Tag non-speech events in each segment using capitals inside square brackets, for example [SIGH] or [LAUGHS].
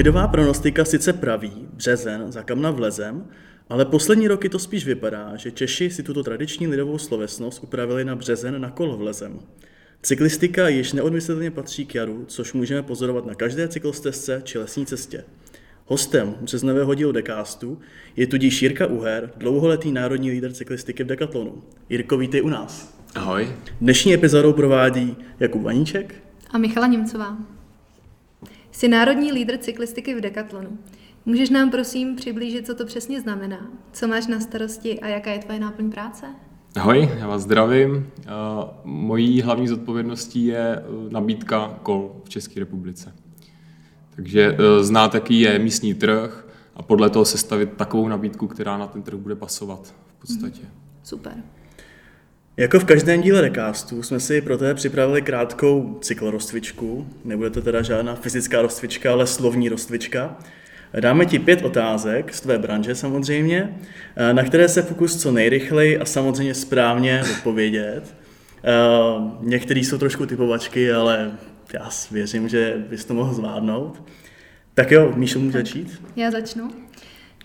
Lidová pronostika sice praví, březen, za kamna vlezem, ale poslední roky to spíš vypadá, že Češi si tuto tradiční lidovou slovesnost upravili na březen na kolo vlezem. Cyklistika již neodmyslitelně patří k jaru, což můžeme pozorovat na každé cyklostezce či lesní cestě. Hostem březnového dílu Decastu je tudíž Jirka Uher, dlouholetý národní lídr cyklistiky v Decathlonu. Jirko, vítej u nás. Ahoj. Dnešní epizodou provádí Jakub Vaníček a Michala Němcová. Jsi národní lídr cyklistiky v Decathlonu. Můžeš nám prosím přiblížit, co to přesně znamená? Co máš na starosti a jaká je tvoje náplň práce? Ahoj, já vás zdravím. Mojí hlavní zodpovědností je e, nabídka kol v České republice. Takže e, znát, jaký je místní trh a podle toho sestavit takovou nabídku, která na ten trh bude pasovat v podstatě. Super. Jako v každém díle recastu jsme si pro tebe připravili krátkou cyklorostvičku. Nebude to teda žádná fyzická rostvička, ale slovní rostvička. Dáme ti pět otázek z tvé branže samozřejmě, na které se pokus co nejrychleji a samozřejmě správně odpovědět. Některý jsou trošku typovačky, ale já věřím, že bys to mohl zvládnout. Tak jo, Míšo, můžu začít? Já začnu.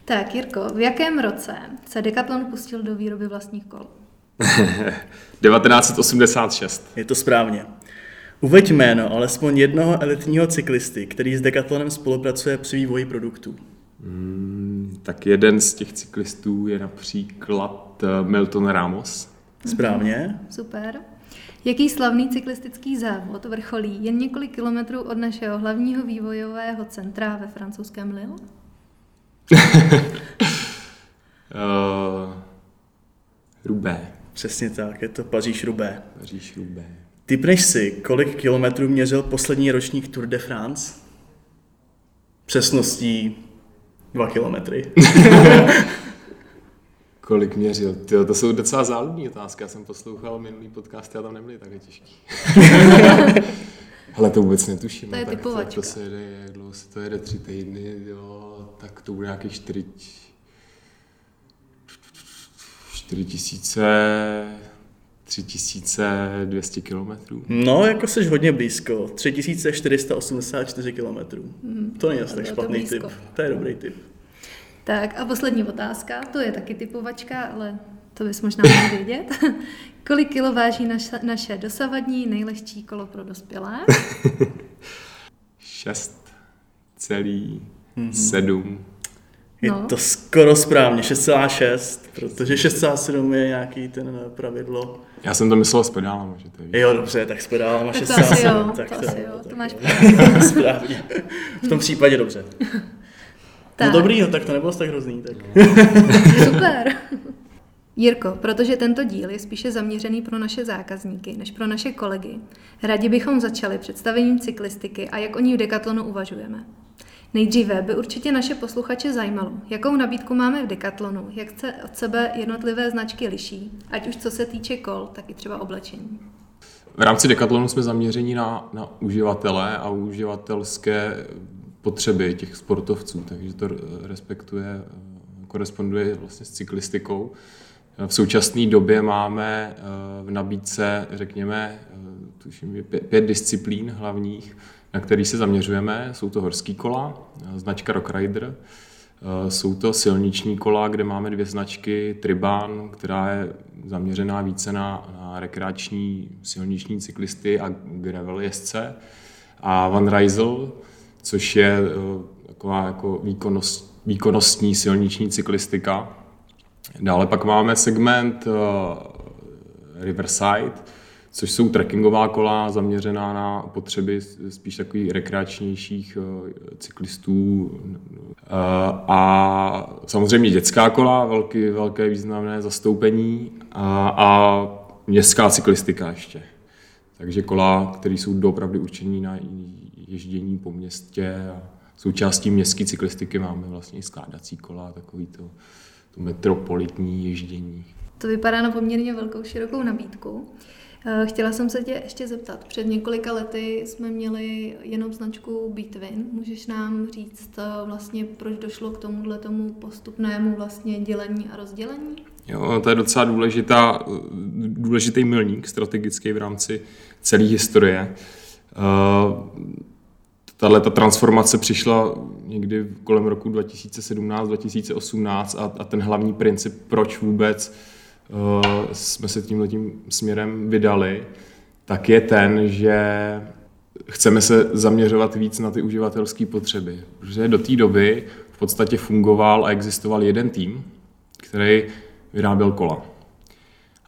Tak, Jirko, v jakém roce se Decathlon pustil do výroby vlastních kol? [LAUGHS] 1986. Je to správně. Uveď jméno alespoň jednoho elitního cyklisty, který s Decathlonem spolupracuje při vývoji produktů. Hmm, tak jeden z těch cyklistů je například eh, Milton Ramos. Správně. Super. Jaký slavný cyklistický závod vrcholí jen několik kilometrů od našeho hlavního vývojového centra ve francouzském Lille? [LAUGHS] uh, Rubé. Přesně tak, je to Paříž-Rubé. Paříž-Rubé. Typneš si, kolik kilometrů měřil poslední ročník Tour de France? Přesností dva kilometry. [LAUGHS] kolik měřil? Tyjo, to jsou docela záludní otázky. Já jsem poslouchal minulý podcast a tam nebyly také těžký. [LAUGHS] Ale to vůbec netuším. To je no, tak typovačka. To, to se jede, jak dlouho se to jede, tři týdny, jo, tak to bude nějakých čtyři, čtyři tisíce, 3200 kilometrů. No, jako jsi hodně blízko. 3484 kilometrů. Hmm, To není asi tak špatný typ. To je dobrý typ. Tak a poslední otázka, to je taky typovačka, ale to bys možná mohl vědět. [LAUGHS] Kolik kilo váží naše, naše dosavadní nejlehčí kolo pro dospělé? [LAUGHS] 6 celý 7. Je No. to skoro správně, 6,6, protože 6,7 je nějaký ten pravidlo. Já jsem to myslel s pedálama, že to je. Jo, dobře, tak s to asi 6,7. jo, tak to asi jo, tak to máš. [LAUGHS] Správně. V tom případě dobře. [LAUGHS] Tak. No dobrý, no, tak to nebylo tak hrozný. Tak. [LAUGHS] Super. Jirko, protože tento díl je spíše zaměřený pro naše zákazníky než pro naše kolegy, rádi bychom začali představením cyklistiky a jak o ní v Decathlonu uvažujeme. Nejdříve by určitě naše posluchače zajímalo, jakou nabídku máme v Decathlonu, jak se od sebe jednotlivé značky liší, ať už co se týče kol, tak i třeba oblečení. V rámci Decathlonu jsme zaměření na, na uživatele a uživatelské potřeby těch sportovců, takže to respektuje, koresponduje vlastně s cyklistikou. V současné době máme v nabídce, řekněme, tuším, pět, pět disciplín hlavních, na který se zaměřujeme. Jsou to horský kola, značka Rock Rider, jsou to silniční kola, kde máme dvě značky, Triban, která je zaměřená více na, na rekreační silniční cyklisty a gravel jezdce, a Van Rysel, což je taková jako výkonnost, výkonnostní silniční cyklistika. Dále pak máme segment Riverside, což jsou trekkingová kola zaměřená na potřeby spíš takových rekreačnějších cyklistů. A samozřejmě dětská kola, velké, velké významné zastoupení a, a městská cyklistika ještě. Takže kola, které jsou opravdu určené na ježdění po městě a součástí městské cyklistiky máme vlastně i skládací kola, takový to, to metropolitní ježdění. To vypadá na poměrně velkou, širokou nabídku. Chtěla jsem se tě ještě zeptat. Před několika lety jsme měli jenom značku Bitwin. Můžeš nám říct vlastně, proč došlo k tomuhle tomu postupnému vlastně dělení a rozdělení? Jo, to je docela důležitá, důležitý milník strategický v rámci celé historie. tahle ta transformace přišla někdy kolem roku 2017-2018 a, a ten hlavní princip, proč vůbec uh, jsme se tímhle tím směrem vydali, tak je ten, že chceme se zaměřovat víc na ty uživatelské potřeby. Protože do té doby v podstatě fungoval a existoval jeden tým, který vyráběl kola.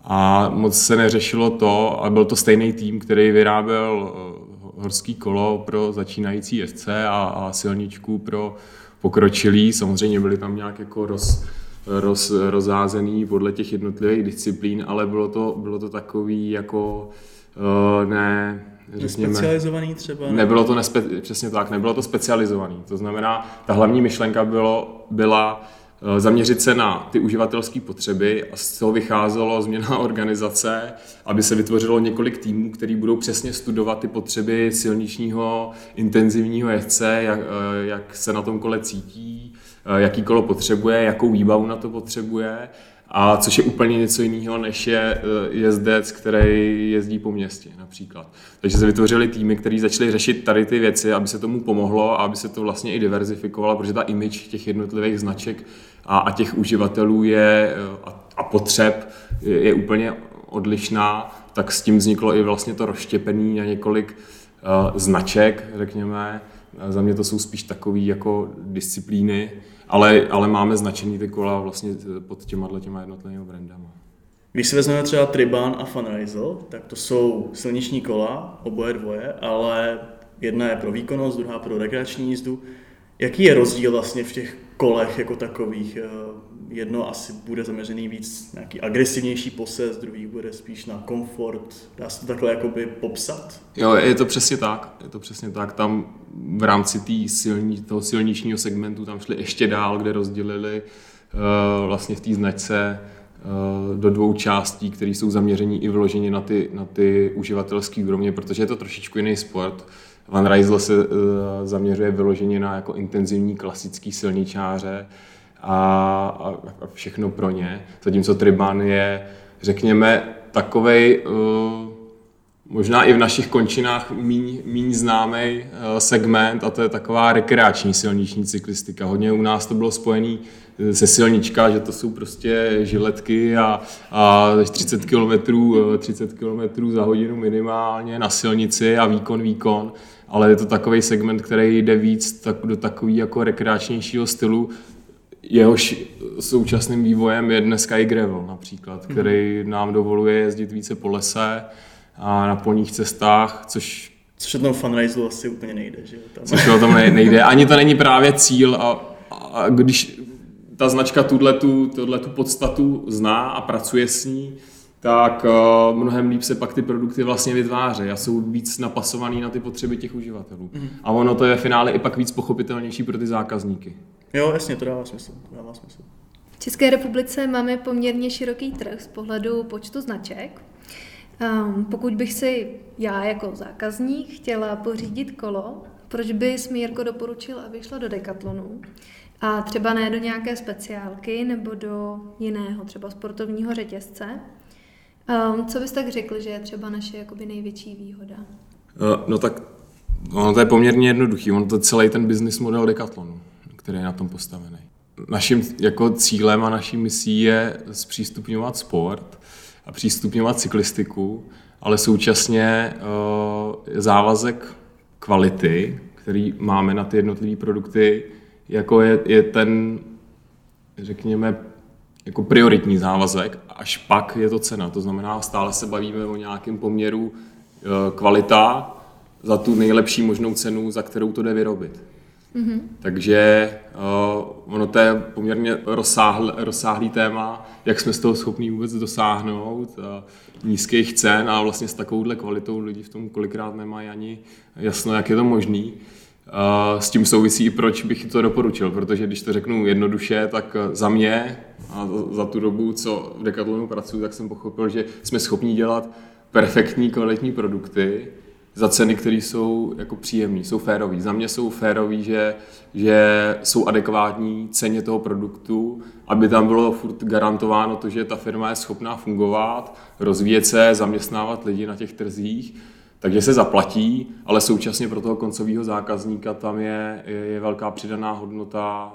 A moc se neřešilo to, a byl to stejný tým, který vyráběl eh, horský kolo pro začínající jezdce a, a silničku pro pokročilý. Samozřejmě byly tam nějak jako roz, roz, rozházený podle těch jednotlivých disciplín, ale bylo to, bylo to takový jako uh, ne, řekněme, specializovaný třeba? Nebylo to nespe, přesně tak, nebylo to specializovaný. To znamená, ta hlavní myšlenka bylo, byla Eh, zaměřit se na ty uživatelské potřeby a z toho vycházelo změna [LAUGHS] organizace, aby se vytvořilo několik týmů, který budou přesně studovat ty potřeby silničního intenzivního jezdce, jak, eh, jak se na tom kole cítí, jaký kolo potřebuje, jakou výbavu na to potřebuje a což je úplně něco jiného, než je eh, jezdec, který jezdí po městě například. Takže se vytvořili týmy, které začaly řešit tady ty věci, aby se tomu pomohlo a aby se to vlastně i diverzifikovalo, protože ta image těch jednotlivých značek a, a těch uživatelů je eh, a, a potřeb je, je úplně odlišná, tak s tím vzniklo i vlastně to rozštěpení na několik uh, značek, řekněme. Za mě to jsou spíš takové jako disciplíny, ale, ale máme značený ty kola vlastně pod těma těma jednotlivými brandama. Když si vezmeme třeba Triban a Funraisel, tak to jsou silniční kola, oboje dvoje, ale jedna je pro výkonnost, druhá pro rekreační jízdu. Jaký je rozdíl vlastně v těch kolech jako takových? Jedno asi bude zaměřený víc nějaký agresivnější posez, druhý bude spíš na komfort. Dá se to takhle jakoby popsat? Jo, je to přesně tak. Je to přesně tak. Tam v rámci tý silní, toho silničního segmentu tam šli ještě dál, kde rozdělili uh, vlastně v té značce uh, do dvou částí, které jsou zaměření i vložení na ty, na ty uživatelské úrovně, protože je to trošičku jiný sport. Van Rysel se uh, zaměřuje vyloženě na jako intenzivní klasický silničáře, a, a, a všechno pro ně. Zatímco Triban je, řekněme, takovej uh, možná i v našich končinách míň známý uh, segment a to je taková rekreační silniční cyklistika. Hodně u nás to bylo spojené uh, se silnička, že to jsou prostě žiletky a, a 30 km, 30 km za hodinu minimálně na silnici a výkon, výkon ale je to takový segment, který jde víc tak, do takového jako rekreačnějšího stylu, jehož současným vývojem je dneska i gravel například, hmm. který nám dovoluje jezdit více po lese a na polních cestách, což Což o tom funraisu asi úplně nejde, že jo? Tam. Což o tom nejde. Ani to není právě cíl a, a když ta značka tuhle tu podstatu zná a pracuje s ní, tak uh, mnohem líp se pak ty produkty vlastně vytváří a jsou víc napasovaný na ty potřeby těch uživatelů. Mm. A ono to je v finále i pak víc pochopitelnější pro ty zákazníky. Jo, jasně, to dává smysl. To dává smysl. V České republice máme poměrně široký trh z pohledu počtu značek. Um, pokud bych si já jako zákazník chtěla pořídit kolo, proč bys mi Jirko doporučil, abych šla do Decathlonu? A třeba ne do nějaké speciálky nebo do jiného, třeba sportovního řetězce. Um, co bys tak řekl, že je třeba naše jakoby největší výhoda? Uh, no tak ono to je poměrně jednoduchý. On to je celý ten business model Decathlonu, který je na tom postavený. Naším jako cílem a naší misí je zpřístupňovat sport a přístupňovat cyklistiku, ale současně uh, závazek kvality, který máme na ty jednotlivé produkty, jako je, je ten, řekněme, jako prioritní závazek, až pak je to cena. To znamená, stále se bavíme o nějakém poměru eh, kvalita za tu nejlepší možnou cenu, za kterou to jde vyrobit. Mm-hmm. Takže uh, ono to je poměrně rozsáhl, rozsáhlý téma, jak jsme z toho schopni vůbec dosáhnout uh, nízkých cen a vlastně s takovouhle kvalitou lidi v tom kolikrát nemají ani jasno, jak je to možný. S tím souvisí i proč bych to doporučil, protože když to řeknu jednoduše, tak za mě a za tu dobu, co v Decathlonu pracuji, tak jsem pochopil, že jsme schopni dělat perfektní, kvalitní produkty za ceny, které jsou jako příjemné, jsou férové. Za mě jsou férové, že, že jsou adekvátní ceně toho produktu, aby tam bylo furt garantováno to, že ta firma je schopná fungovat, rozvíjet se, zaměstnávat lidi na těch trzích Takže se zaplatí, ale současně pro toho koncového zákazníka tam je, je, je velká přidaná hodnota,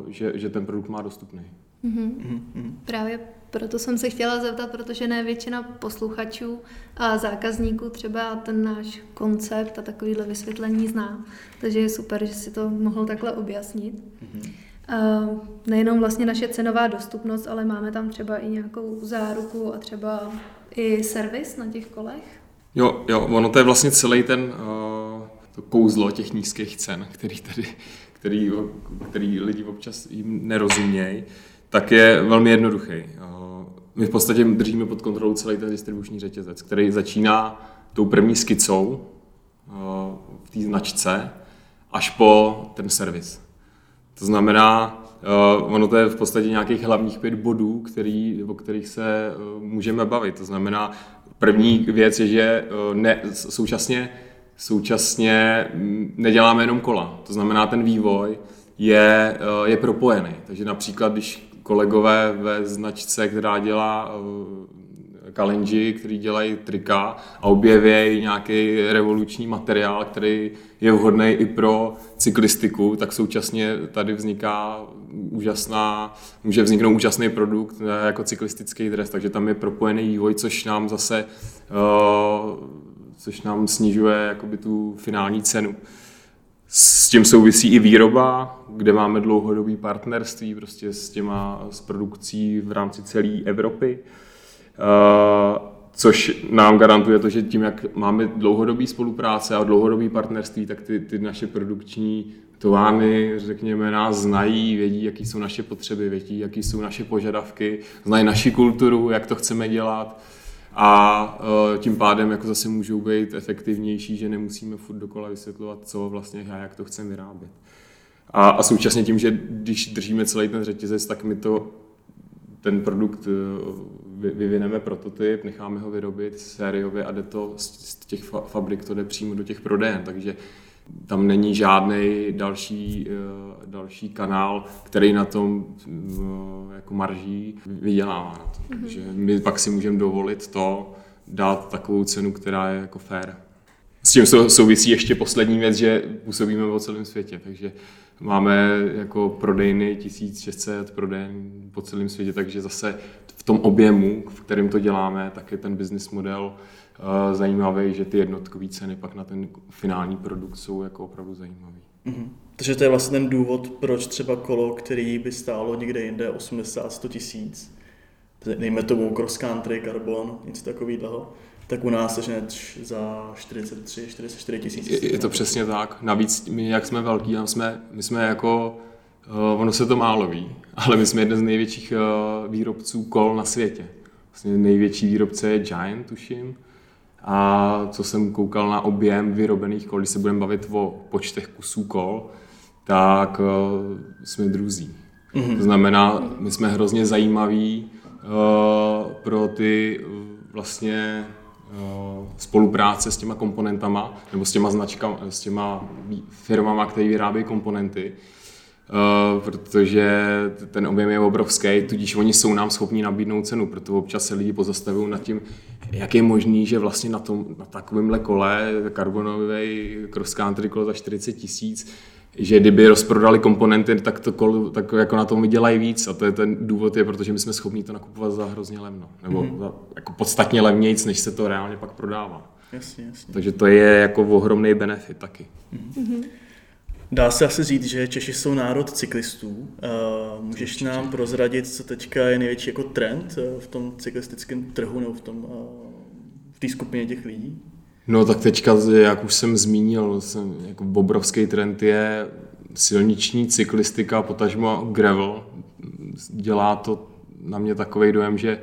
uh, že, že ten produkt má dostupný. Mm-hmm. Mm-hmm. Právě proto jsem se chtěla zeptat, protože ne většina posluchačů a zákazníků třeba ten náš koncept a takovýhle vysvětlení zná. Takže je super, že si to mohl takhle objasnit. Mm-hmm. Uh, nejenom vlastně naše cenová dostupnost, ale máme tam třeba i nějakou záruku a třeba i servis na těch kolech. Jo, jo, ono to je vlastně celý ten uh, to kouzlo těch nízkých cen, který tady, který, který lidi občas jim nerozumějí, tak je velmi jednoduchý. Uh, my v podstatě držíme pod kontrolou celý ten distribuční řetězec, který začíná tou první skicou uh, v té značce až po ten servis. To znamená, uh, ono to je v podstatě nějakých hlavních pět bodů, který, o kterých se můžeme bavit. To znamená, První věc je, že eh, ne, současně, současně mm, neděláme jenom kola. To znamená, ten vývoj je, eh, je propojený. Takže například, když kolegové ve značce, která dělá eh, kalenži, který dělají trika a objeví nějaký revoluční materiál, který je vhodný i pro cyklistiku, tak současně tady vzniká úžasná, může vzniknout úžasný produkt eh, jako cyklistický dres, takže tam je propojený vývoj, což nám zase uh, což nám snižuje jakoby tu finální cenu. S tím souvisí i výroba, kde máme dlouhodobý partnerství prostě s těma s produkcí v rámci celé Evropy. Uh, což nám garantuje to, že tím, jak máme dlouhodobý spolupráce a dlouhodobý partnerství, tak ty, ty naše produkční továrny, řekněme, nás znají, vědí, jaký jsou naše potřeby, vědí, jaký jsou naše požadavky, znají naši kulturu, jak to chceme dělat a e, tím pádem jako zase můžou být efektivnější, že nemusíme furt dokola vysvětlovat, co vlastně a jak to chceme vyrábět. A, a současně tím, že když držíme celý ten řetězec, tak my to ten produkt e, vyvineme prototyp, necháme ho vyrobit sériově a jde to z těch fabrik, to jde přímo do těch prodejen, takže tam není žádný další, eh, další kanál, který na tom eh, jako marží vydělává na to. Mm-hmm. Takže my pak si můžeme dovolit to, dát takovou cenu, která je jako fair. S tím souvisí ještě poslední věc, že působíme po celém světě, takže máme jako prodejny 1600 prodejen po celém světě, takže zase v tom objemu, v kterém to děláme, tak je ten business model uh, zajímavý, že ty jednotkové ceny pak na ten finální produkt jsou jako opravdu zajímavý. Mm-hmm. Takže to je vlastně ten důvod, proč třeba kolo, který by stálo někde jinde 80-100 tisíc, dejme tomu cross country, carbon, něco takového, tak u nás je za 43, 44 tisíc. Je, je to přesně tak. Navíc my, jak jsme velký, jsme, my jsme jako, uh, ono se to málo ví, ale my jsme jeden z největších uh, výrobců kol na světě. Vlastně největší výrobce je Giant, tuším. A co jsem koukal na objem vyrobených kol, když se budeme bavit o počtech kusů kol, tak uh, jsme druzí. Mm-hmm. To znamená, my jsme hrozně zajímaví uh, pro ty uh, vlastně uh, spolupráce s těma komponentama nebo s těma značkami, s těma firmama, které vyrábějí komponenty, Uh, protože ten objem je obrovský, tudíž oni jsou nám schopni nabídnout cenu, proto občas se lidi pozastavují nad tím, jak je možný, že vlastně na, tom, na takovémhle kole, karbonový cross country kolo za 40 tisíc, že kdyby rozprodali komponenty, tak to kolo, tak jako na tom vydělají víc a to je ten důvod je, protože my jsme schopni to nakupovat za hrozně levno, nebo mm-hmm. za, jako podstatně levnějc, než se to reálně pak prodává. Jasně, jasně. Takže to je jako ohromný benefit taky. Mm-hmm. Dá se asi říct, že Češi jsou národ cyklistů. Uh, můžeš Určitě. nám prozradit, co teďka je největší jako trend v tom cyklistickém trhu nebo v tom uh, v té skupině těch lidí? No tak teďka, jak už jsem zmínil, jsem, jako obrovský trend je silniční cyklistika, potažmo gravel. Dělá to na mě takový dojem, že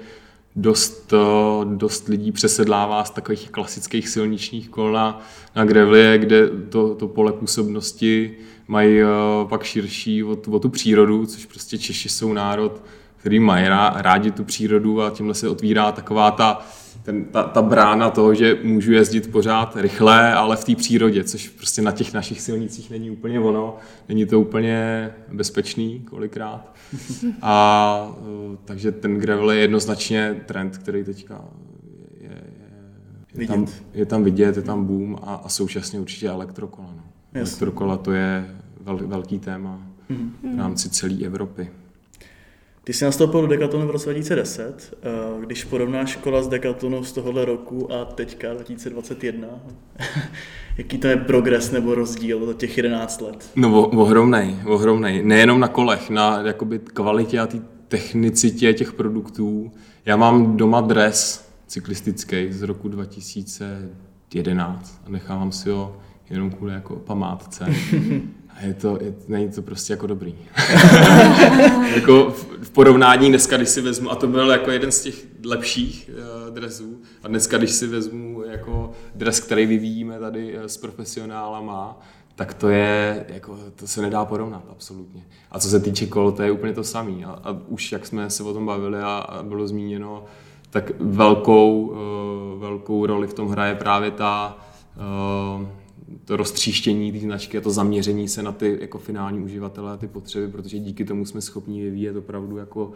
dost, dost lidí přesedlává z takových klasických silničních kol na, na gravelie, kde to, to pole působnosti mají pak širší o, o tu přírodu, což prostě Češi jsou národ, který mají rádi tu přírodu a tímhle se otvírá taková ta, ten, ta, ta brána toho, že můžu jezdit pořád rychle, ale v té přírodě, což prostě na těch našich silnicích není úplně ono, není to úplně bezpečný kolikrát. A takže ten gravel je jednoznačně trend, který teďka je, je, Je tam, je tam vidět, je tam boom a, a současně určitě elektrokola. No. Elektrokola to je vel, velký téma v rámci celé Evropy. Ty jsi nastoupil do Decathlonu v roce 2010. Eh, když porovnáš škola z Decathlonu z tohohle roku a teďka 2021, [LAUGHS] jaký to je progres nebo rozdíl za těch 11 let? No ohromnej, ohromnej. Nejenom na kolech, na jakoby kvalitě a té technicitě těch produktů. Já mám doma dres cyklistický z roku 2011 a nechávám si ho jenom kvůli jako památce. [LAUGHS] A je to, je, není to prostě jako dobrý. [LAUGHS] jako v, v, porovnání dneska, když si vezmu, a to byl jako jeden z těch lepších uh, dresů, a dneska, když si vezmu jako dres, který vyvíjíme tady uh, s profesionálama, tak to je, jako, to se nedá porovnat absolutně. A co se týče kol, to je úplně to samé. A, a už jak jsme se o tom bavili a, a bylo zmíněno, tak velkou, uh, velkou roli v tom hraje právě ta uh, to roztříštění té značky a to zaměření se na ty jako finální uživatele a ty potřeby, protože díky tomu jsme schopni vyvíjet opravdu jako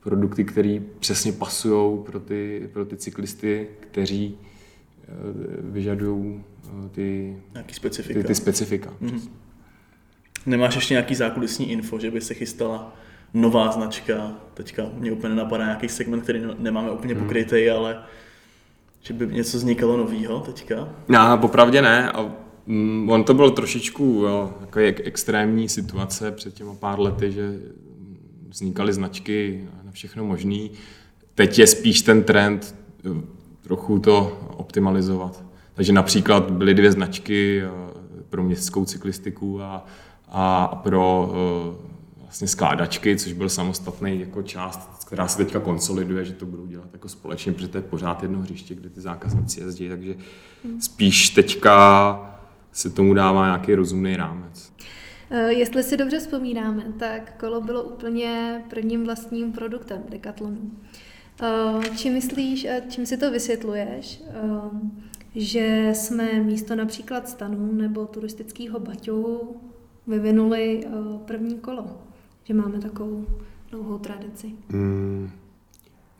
produkty, které přesně pasují pro ty, pro ty cyklisty, kteří eh, vyžadují eh, ty, Nějaký specifika. ty, ty specifika. Mm-hmm. Nemáš ještě nějaký zákulisní info, že by se chystala nová značka? Teďka mě úplně napadá nějaký segment, který nemáme úplně mm. pokrytý, ale že by něco vznikalo novýho teďka? No, popravdě ne. A Mm, on to byl trošičku jo, jako extrémní situace před těma pár lety, že vznikaly značky na všechno možný. Teď je spíš ten trend trochu to optimalizovat. Takže například byly dvě značky pro městskou cyklistiku a, a pro vlastně skládačky, což byl samostatný jako část, která se teďka konsoliduje, že to budou dělat jako společně, protože to je pořád jedno hřiště, kde ty zákazníci jezdí, takže hmm. spíš teďka se tomu dává nějaký rozumný rámec. Eh, jestli si dobře vzpomínáme, tak kolo bylo úplně prvním vlastním produktem Decathlonu. Eh, čím myslíš a čím si to vysvětluješ, eh, že jsme místo například stanů nebo turistického baťohu vyvinuli první kolo? Že máme takovou dlouhou tradici. Hmm,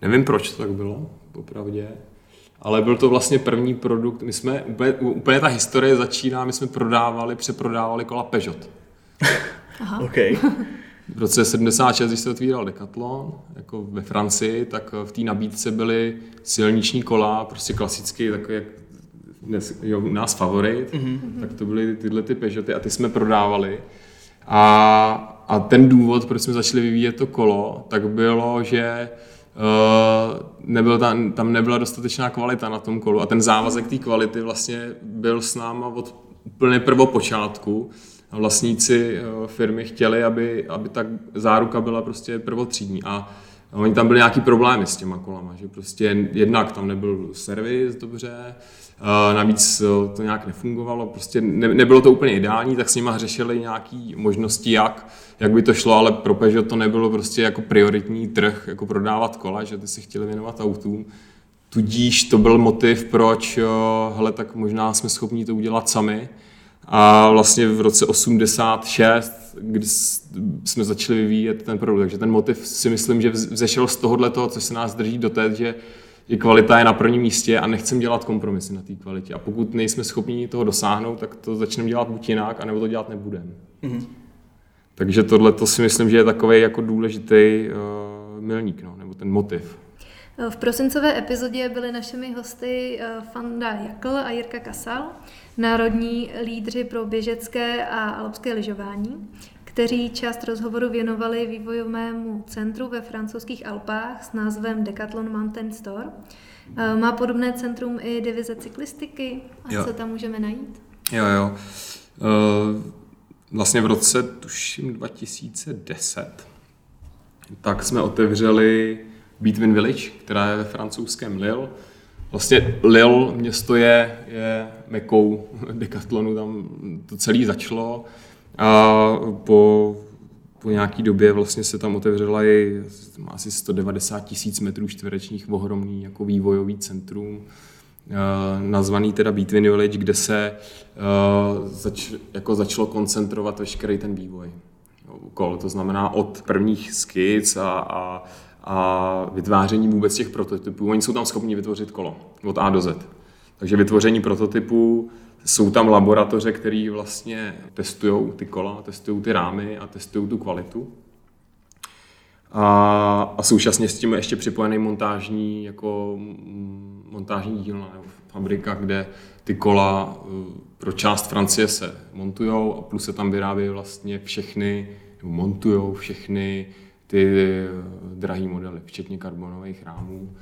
nevím, proč to tak bylo, popravdě ale byl to vlastně první produkt. My jsme, úplně, úplně ta historie začíná, my jsme prodávali, přeprodávali kola Peugeot. Aha. Okay. [LAUGHS] V roce 76, když se otvíral Decathlon, jako ve Francii, tak v té nabídce byly silniční kola, prostě klasicky, takové jak dnes, jo, u nás favorit, mm-hmm. tak to byly tyhle ty Peugeoty a ty jsme prodávali. A, a ten důvod, proč jsme začali vyvíjet to kolo, tak bylo, že Uh, nebyl tam, tam nebyla dostatečná kvalita na tom kolu a ten závazek té kvality vlastně byl s náma od úplně prvopočátku. Vlastníci uh, firmy chtěli, aby, aby ta záruka byla prostě prvotřídní a oni tam byli nějaký problémy s těma kolama, že prostě jednak tam nebyl servis dobře, navíc to nějak nefungovalo, prostě ne, nebylo to úplně ideální, tak s nima řešili nějaké možnosti, jak jak by to šlo, ale pro Peugeot to nebylo prostě jako prioritní trh, jako prodávat kola, že ty si chtěli věnovat autům. Tudíž to byl motiv, proč, hele, tak možná jsme schopni to udělat sami. A vlastně v roce 86, kdy jsme začali vyvíjet ten produkt, takže ten motiv si myslím, že vzešel z tohohle toho, co se nás drží do té, že je kvalita je na prvním místě a nechcem dělat kompromisy na té kvalitě. A pokud nejsme schopni toho dosáhnout, tak to začneme dělat buď jinak, anebo to dělat nebudeme. Mm-hmm. Takže tohle to si myslím, že je takový jako důležitý uh, milník, no, nebo ten motiv. V prosincové epizodě byli našimi hosty eh, Fanda Jakl a Jirka Kasal, národní lídři pro běžecké a alpské lyžování, kteří část rozhovoru věnovali vývojovému centru ve francouzských Alpách s názvem Decathlon Mountain Store. Eh, má podobné centrum i divize cyklistiky? A jo. co tam můžeme najít? Jo, jo. Uh vlastně v roce, tuším 2010, tak jsme otevřeli Beatwin Village, která je ve francouzském Lille. Vlastně Lille město je, je mekou [LAUGHS] dekathlonu, tam to celé začalo a po, po nějaký době vlastně se tam otevřela i asi 190 tisíc metrů čtverečních ohromný jako vývojový centrum Eh, nazvaný teda Between Village, kde se uh, zač, jako začalo koncentrovat veškerý ten vývoj kol. To znamená od prvních skic a, a, a vytváření vůbec těch prototypů. Oni jsou tam schopni vytvořit kolo od A do Z. Takže vytvoření prototypů, jsou tam laboratoře, které vlastně testují ty kola, testují ty rámy a testují tu kvalitu. A, a současně s tím ještě připojený montážní, jako mm, montážní dílna nebo fabrika, kde ty kola eh, pro část Francie se montují a plus se tam vyrábí vlastně všechny, nebo montujou všechny ty eh, drahé modely, včetně karbonových rámů.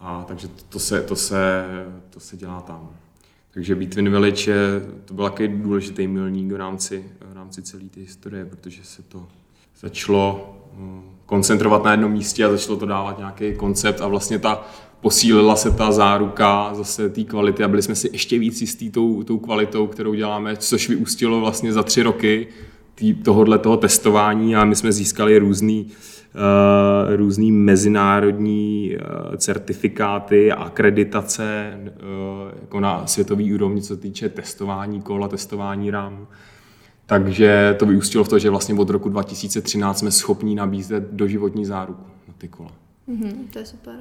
A takže to se, to se, to se dělá tam. Takže Between Village je, to byl takový důležitý milník v rámci, v rámci celé té historie, protože se to začalo hm, koncentrovat na jednom místě a začalo to dávat nějaký koncept a vlastně ta posílila se ta záruka zase té kvality a byli jsme si ještě víc jistý tou, tou kvalitou, kterou děláme, což vyústilo vlastně za tři roky tohohle toho testování a my jsme získali různý uh, různý mezinárodní uh, certifikáty a akreditace uh, jako na světový úrovni, co týče testování kola, testování rám. Takže to vyústilo v to, že vlastně od roku 2013 jsme schopni nabízet doživotní záruku na ty kola. Mm-hmm, to je super.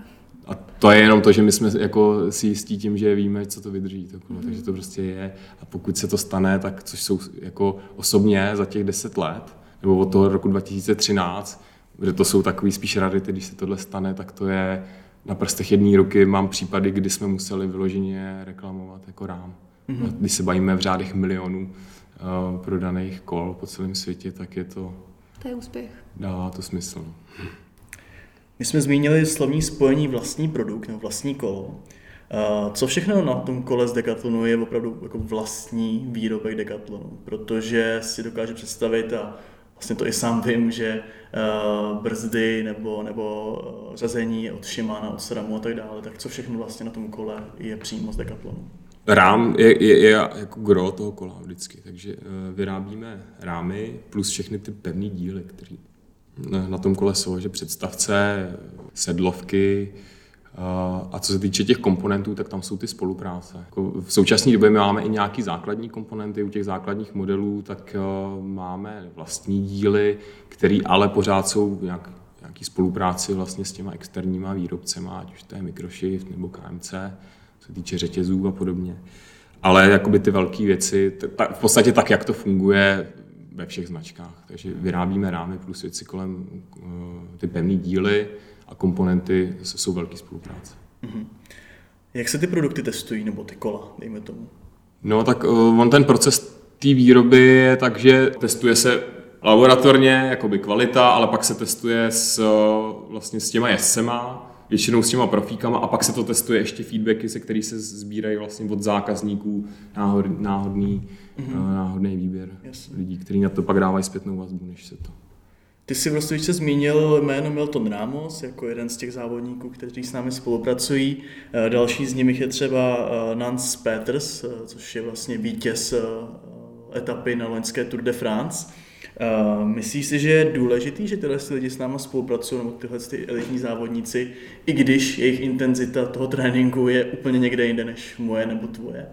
A to je jenom to, že my jsme jako si jistí tím, že víme, co to vydrží. To kolo. Takže to prostě je. A pokud se to stane, tak což jsou jako osobně za těch 10 let, nebo od toho roku 2013, kde to jsou takový spíš rarity, když se tohle stane, tak to je na prstech jedné ruky. Mám případy, kdy jsme museli vyloženě reklamovat jako rám. Mm-hmm. Když se bavíme v řádech milionů uh, prodaných kol po celém světě, tak je to... To je úspěch. Dává to smysl. My jsme zmínili slovní spojení vlastní produkt nebo vlastní kolo. Uh, co všechno na tom kole z Decathlonu je opravdu jako vlastní výrobek Decathlonu, protože si dokáže představit a vlastně to i sám vím, že uh, brzdy nebo, nebo uh, řazení od Shimana, od Sramu a tak dále, tak co všechno vlastně na tom kole je přímo z Decathlonu? Rám je, je, je jako gro toho kola vždycky, takže vyrábíme rámy plus všechny ty pevné díly, které na tom kole jsou, že představce, sedlovky, a co se týče těch komponentů, tak tam jsou ty spolupráce. Jako v současné době my máme i nějaký základní komponenty u těch základních modelů, tak máme vlastní díly, které ale pořád jsou nějak, nějaký spolupráci vlastně s těma externíma výrobcema, ať už to je Microshift nebo KMC, co se týče řetězů a podobně. Ale jakoby ty velké věci, v podstatě tak, jak to funguje, ve všech značkách. Takže vyrábíme rámy plus věci kolem uh, ty pevné díly a komponenty jsou velké spolupráce. Mm-hmm. Jak se ty produkty testují, nebo ty kola, dejme tomu? No tak uh, on ten proces té výroby je tak, že testuje se laboratorně, jakoby kvalita, ale pak se testuje s, vlastně s těma jezdcema, většinou s těma profíkama a pak se to testuje ještě feedbacky, se který se sbírají vlastně od zákazníků, náhod, náhodný, mm-hmm. náhodný výběr Jasně. lidí, kteří na to pak dávají zpětnou vazbu, než se to. Ty jsi vlastně se zmínil jméno Milton Ramos jako jeden z těch závodníků, kteří s námi spolupracují. Eh, další z nich je třeba eh, Nance Peters, což je vlastně vítěz etapy na loňské Tour de France. Uh, myslíš si, že je důležitý, že tyhle lidi s náma spolupracují, nebo tyhle ty elitní závodníci, i když jejich intenzita toho tréninku je úplně někde jinde než moje nebo tvoje?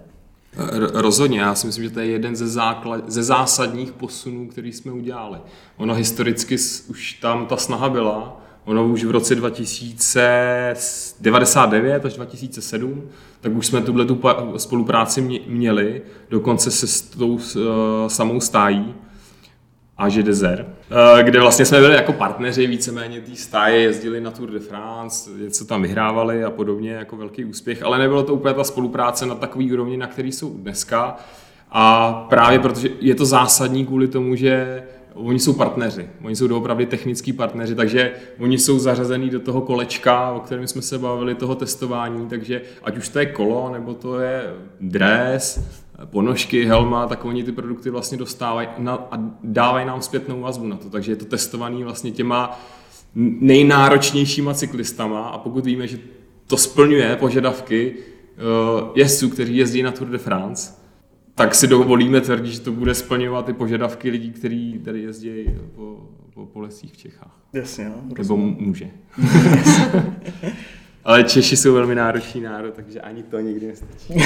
Rozhodně, já si myslím, že to je jeden ze, základ, ze zásadních posunů, který jsme udělali. Ono historicky už tam ta snaha byla, ono už v roce 2099 až 2007, tak už jsme tuhle tu spolupráci měli, dokonce se s tou samou stájí, Age Desert, eh, kde vlastně jsme byli jako partneři víceméně té stáje, jezdili na Tour de France, něco tam vyhrávali a podobně, jako velký úspěch, ale nebylo to úplně ta spolupráce na takový úrovni, na který jsou dneska. A právě protože je to zásadní kvůli tomu, že oni jsou partneři, oni jsou doopravdy technický partneři, takže oni jsou zařazený do toho kolečka, o kterém jsme se bavili, toho testování, takže ať už to je kolo, nebo to je dres, ponožky, helma, tak oni ty produkty vlastně dostávají na, a dávají nám zpětnou vazbu na to. Takže je to testovaný vlastně těma nejnáročnějšíma cyklistama a pokud víme, že to splňuje požadavky uh, jezdců, kteří jezdí na Tour de France, tak si dovolíme tvrdit, že to bude splňovat i požadavky lidí, kteří tady jezdí po, po, po lesích v Čechách. Jasně, no. Nebo může. [LAUGHS] [LAUGHS] Ale Češi jsou velmi náročný národ, takže ani to nikdy nestačí. [LAUGHS]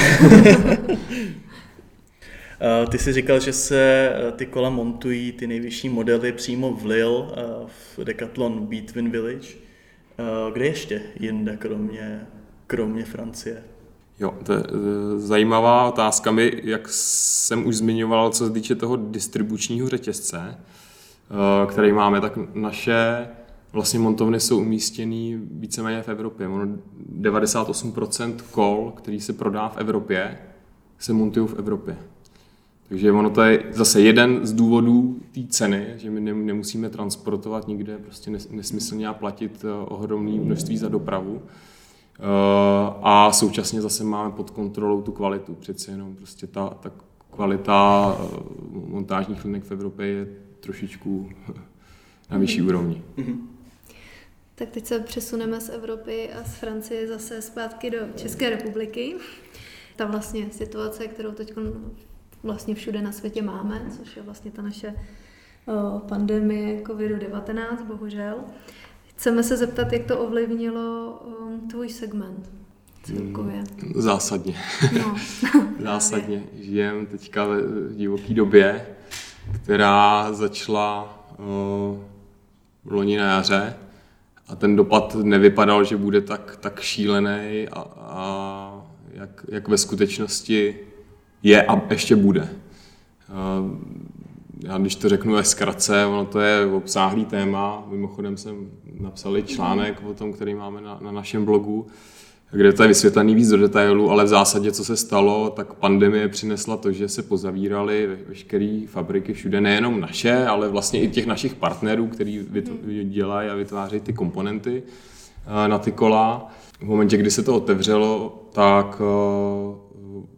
Eh, ty jsi říkal, že se eh, ty kola montují, ty nejvyšší modely přímo v Lille, eh, v Decathlon Between Village. Kde ještě jinde, kromě, kromě Francie? Jo, to je zajímavá otázka. My, jak jsem už zmiňoval, co se týče toho distribučního řetězce, který máme, tak naše vlastně montovny jsou umístěny víceméně v Evropě. 98% kol, který se prodá v Evropě, se montují v Evropě. Takže ono to je zase jeden z důvodů té ceny, že my nemusíme transportovat nikde, prostě nesmyslně a platit e, ohromné množství za dopravu. Eh, a současně zase máme pod kontrolou tu kvalitu. Přece jenom prostě ta, ta kvalita eh, montážních linek v Evropě je trošičku [LAUGHS] na vyšší úrovni. Mm-hmm. Tak teď se přesuneme z Evropy a z Francie zase zpátky do České republiky. Ta vlastně situace, kterou teď vlastně všude na světě máme, což je vlastně ta naše pandemie COVID-19, bohužel. Chceme se zeptat, jak to ovlivnilo tvůj segment celkově. Hmm, zásadně. No. [LAUGHS] Zásadně. Žijem teďka v divoké době, která začala uh, v loni na jaře a ten dopad nevypadal, že bude tak, tak šílený a, a jak, jak ve skutečnosti je a ještě bude. Uh, já když to řeknu ve zkratce, ono to je obsáhlý téma. Mimochodem jsem napsal článek o tom, který máme na, na našem blogu, kde to je vysvětlený víc do detailů, ale v zásadě, co se stalo, tak pandemie přinesla to, že se pozavíraly veškeré fabriky všude, nejenom naše, ale vlastně i těch našich partnerů, který dělají a vytvářejí ty komponenty eh, na ty kola. V momentě, kdy se to otevřelo, tak eh,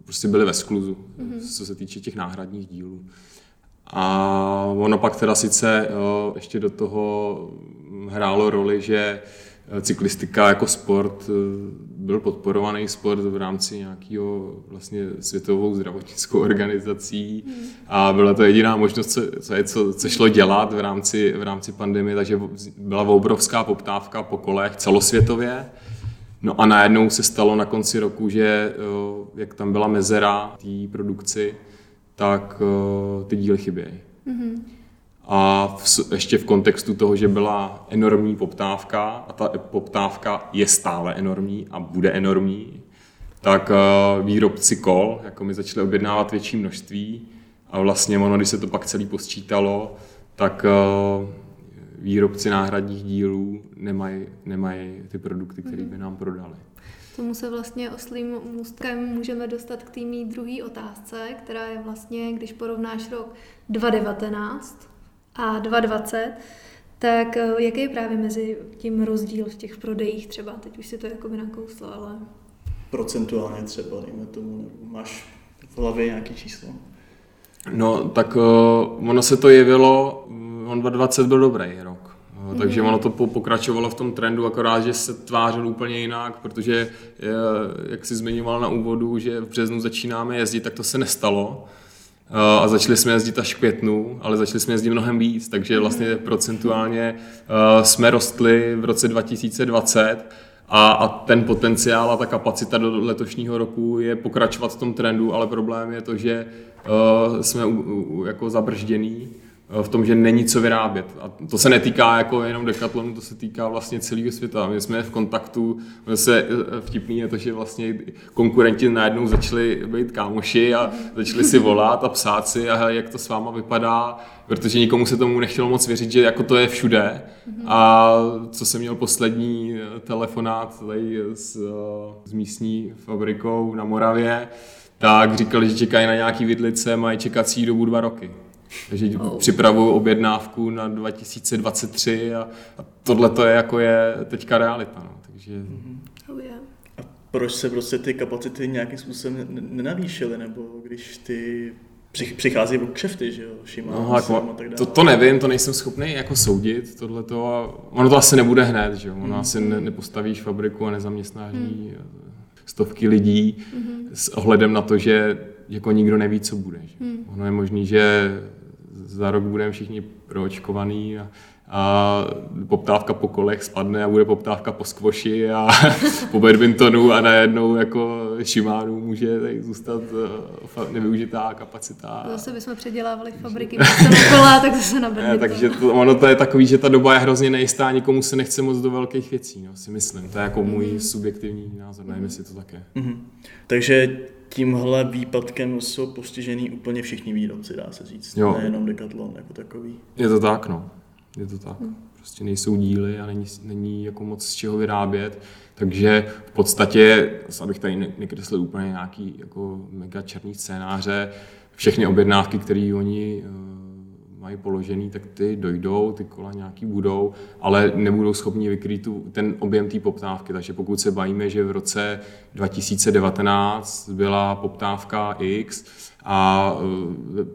prostě byli ve skluzu, mm-hmm. co se týče těch náhradních dílů. A ono pak teda sice ještě do toho hrálo roli, že cyklistika jako sport byl podporovaný sport v rámci nějakého vlastně světovou zdravotnickou organizací a byla to jediná možnost, co, co, co, šlo dělat v rámci, v rámci pandemie, takže byla obrovská poptávka po kolech celosvětově. No a najednou se stalo na konci roku, že jak tam byla mezera té produkci, tak uh, ty díly chybějí. Mm-hmm. A v, ještě v kontextu toho, že byla enormní poptávka a ta poptávka je stále enormní a bude enormní, tak uh, výrobci kol, jako mi začali objednávat větší množství a vlastně ono, když se to pak celý posčítalo, tak uh, výrobci náhradních dílů nemají, nemají ty produkty, které by nám prodali. Tomu se vlastně oslým můstkem můžeme dostat k té mý druhé otázce, která je vlastně, když porovnáš rok 2019 a 2020, tak eh, jaký je právě mezi tím rozdíl v těch prodejích třeba? Teď už si to jako by nakouslo, ale... Procentuálně třeba, dejme tomu, máš v hlavě nějaké číslo? No, tak uh, ono se to jevilo, on 2020 byl dobrý rok. No, takže ono to pokračovalo v tom trendu, akorát, že se tvářil úplně jinak, protože, jak si zmiňoval na úvodu, že v březnu začínáme jezdit, tak to se nestalo. A začali jsme jezdit až květnu, ale začali jsme jezdit mnohem víc, takže vlastně procentuálně jsme rostli v roce 2020 a, a ten potenciál a ta kapacita do letošního roku je pokračovat v tom trendu, ale problém je to, že jsme u, u, jako zabržděný v tom, že není co vyrábět. A to se netýká jako jenom Decathlonu, to se týká vlastně celého světa. My jsme v kontaktu, se eh, vtipný je to, že vlastně konkurenti najednou začali být kámoši a začali si volat a psát si, a jak to s váma vypadá, protože nikomu se tomu nechtělo moc věřit, že jako to je všude. A co jsem měl poslední eh, telefonát tady s, eh, s místní fabrikou na Moravě, tak říkali, že čekají na nějaký vidlice, mají čekací dobu dva roky. Takže oh. připravuju objednávku na 2023 a, a tohle to je jako je teďka realita. No. Takže... Mm-hmm. Oh, yeah. A proč se prostě ty kapacity nějakým způsobem nenavýšily, nebo když ty přichází kšefty, že jo, Shimano no, jako, a tak dále. To, to nevím, to nejsem schopný jako soudit, tohleto a ono to asi nebude hned, že jo, ono mm. asi ne, nepostavíš fabriku a nezaměstnáš mm. stovky lidí mm. s ohledem na to, že jako nikdo neví, co bude. Že? Mm. Ono je možný, že za rok budeme všichni proočkovaný a, a poptávka po kolech spadne a bude poptávka po skvoši a [LAUGHS] po badmintonu a najednou jako Shimano může tady zůstat eh, nevyužitá kapacita. Zase bychom předělávali fabriky na kola, [LAUGHS] tak zase na badminton. Takže to, ono to je takový, že ta doba je hrozně nejistá, nikomu se nechce moc do velkých věcí, no, si myslím. To je jako můj mm. subjektivní názor, nevím, jestli to tak je. Mm-hmm. Takže tímhle výpadkem jsou postižený úplně všichni výrobci, dá se říct. Jo. Nejenom Decathlon jako takový. Je to tak, no. Je to tak. Prostě nejsou díly a není, není jako moc z čeho vyrábět. Takže v podstatě, abych tady nekreslil úplně nějaký jako mega černý scénáře, všechny objednávky, které oni uh, mají položený, tak ty dojdou, ty kola nějaký budou, ale nebudou schopni vykrýt tu, ten objem té poptávky. Takže pokud se bavíme, že v roce 2019 byla poptávka X a uh,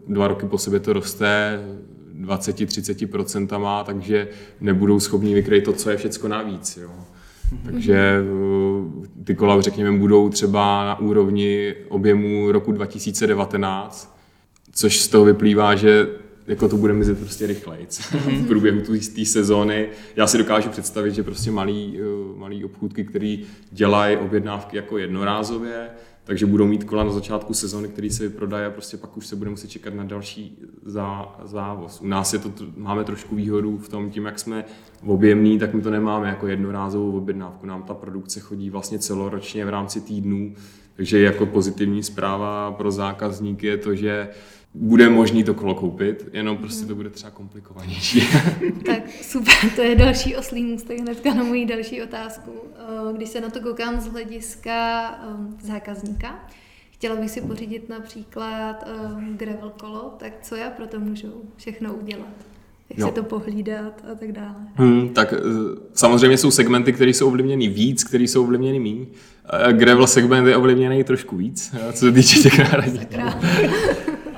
dva roky po sobě to roste 20-30%, takže nebudou schopni vykrýt to, co je všecko navíc. Jo. Takže eh, ty kola, řekněme, budou třeba na úrovni objemu roku 2019, což z toho vyplývá, že jako to bude mizet prostě rychleji v průběhu té sezóny. Já si dokážu představit, že prostě malý, eh, malý obchůdky, který dělají objednávky jako jednorázově, takže budou mít kola na začátku sezóny, který se vyprodají a prostě pak už se bude muset čekat na další zá, závoz. U nás je to, máme trošku výhodu v tom, tím, jak jsme objemní, tak my to nemáme jako jednorázovou objednávku. Nám ta produkce chodí vlastně celoročně v rámci týdnů, takže jako pozitivní zpráva pro zákazníky je to, že bude možný to kolo koupit, jenom prostě to bude třeba komplikovanější. [LAUGHS] tak super, to je další oslý můstek hnedka na moji další otázku. Eh, když se na to koukám z hlediska ehm, zákazníka, chtěla bych si pořídit například ehm, gravel kolo, tak co já pro to můžu všechno udělat? Jak no. si to pohlídat a tak dále. Hmm, tak eh, samozřejmě jsou segmenty, které jsou ovlivněny víc, které jsou ovlivněny méně. Eh, gravel segment je ovlivněný trošku víc, co se týče těch náhradních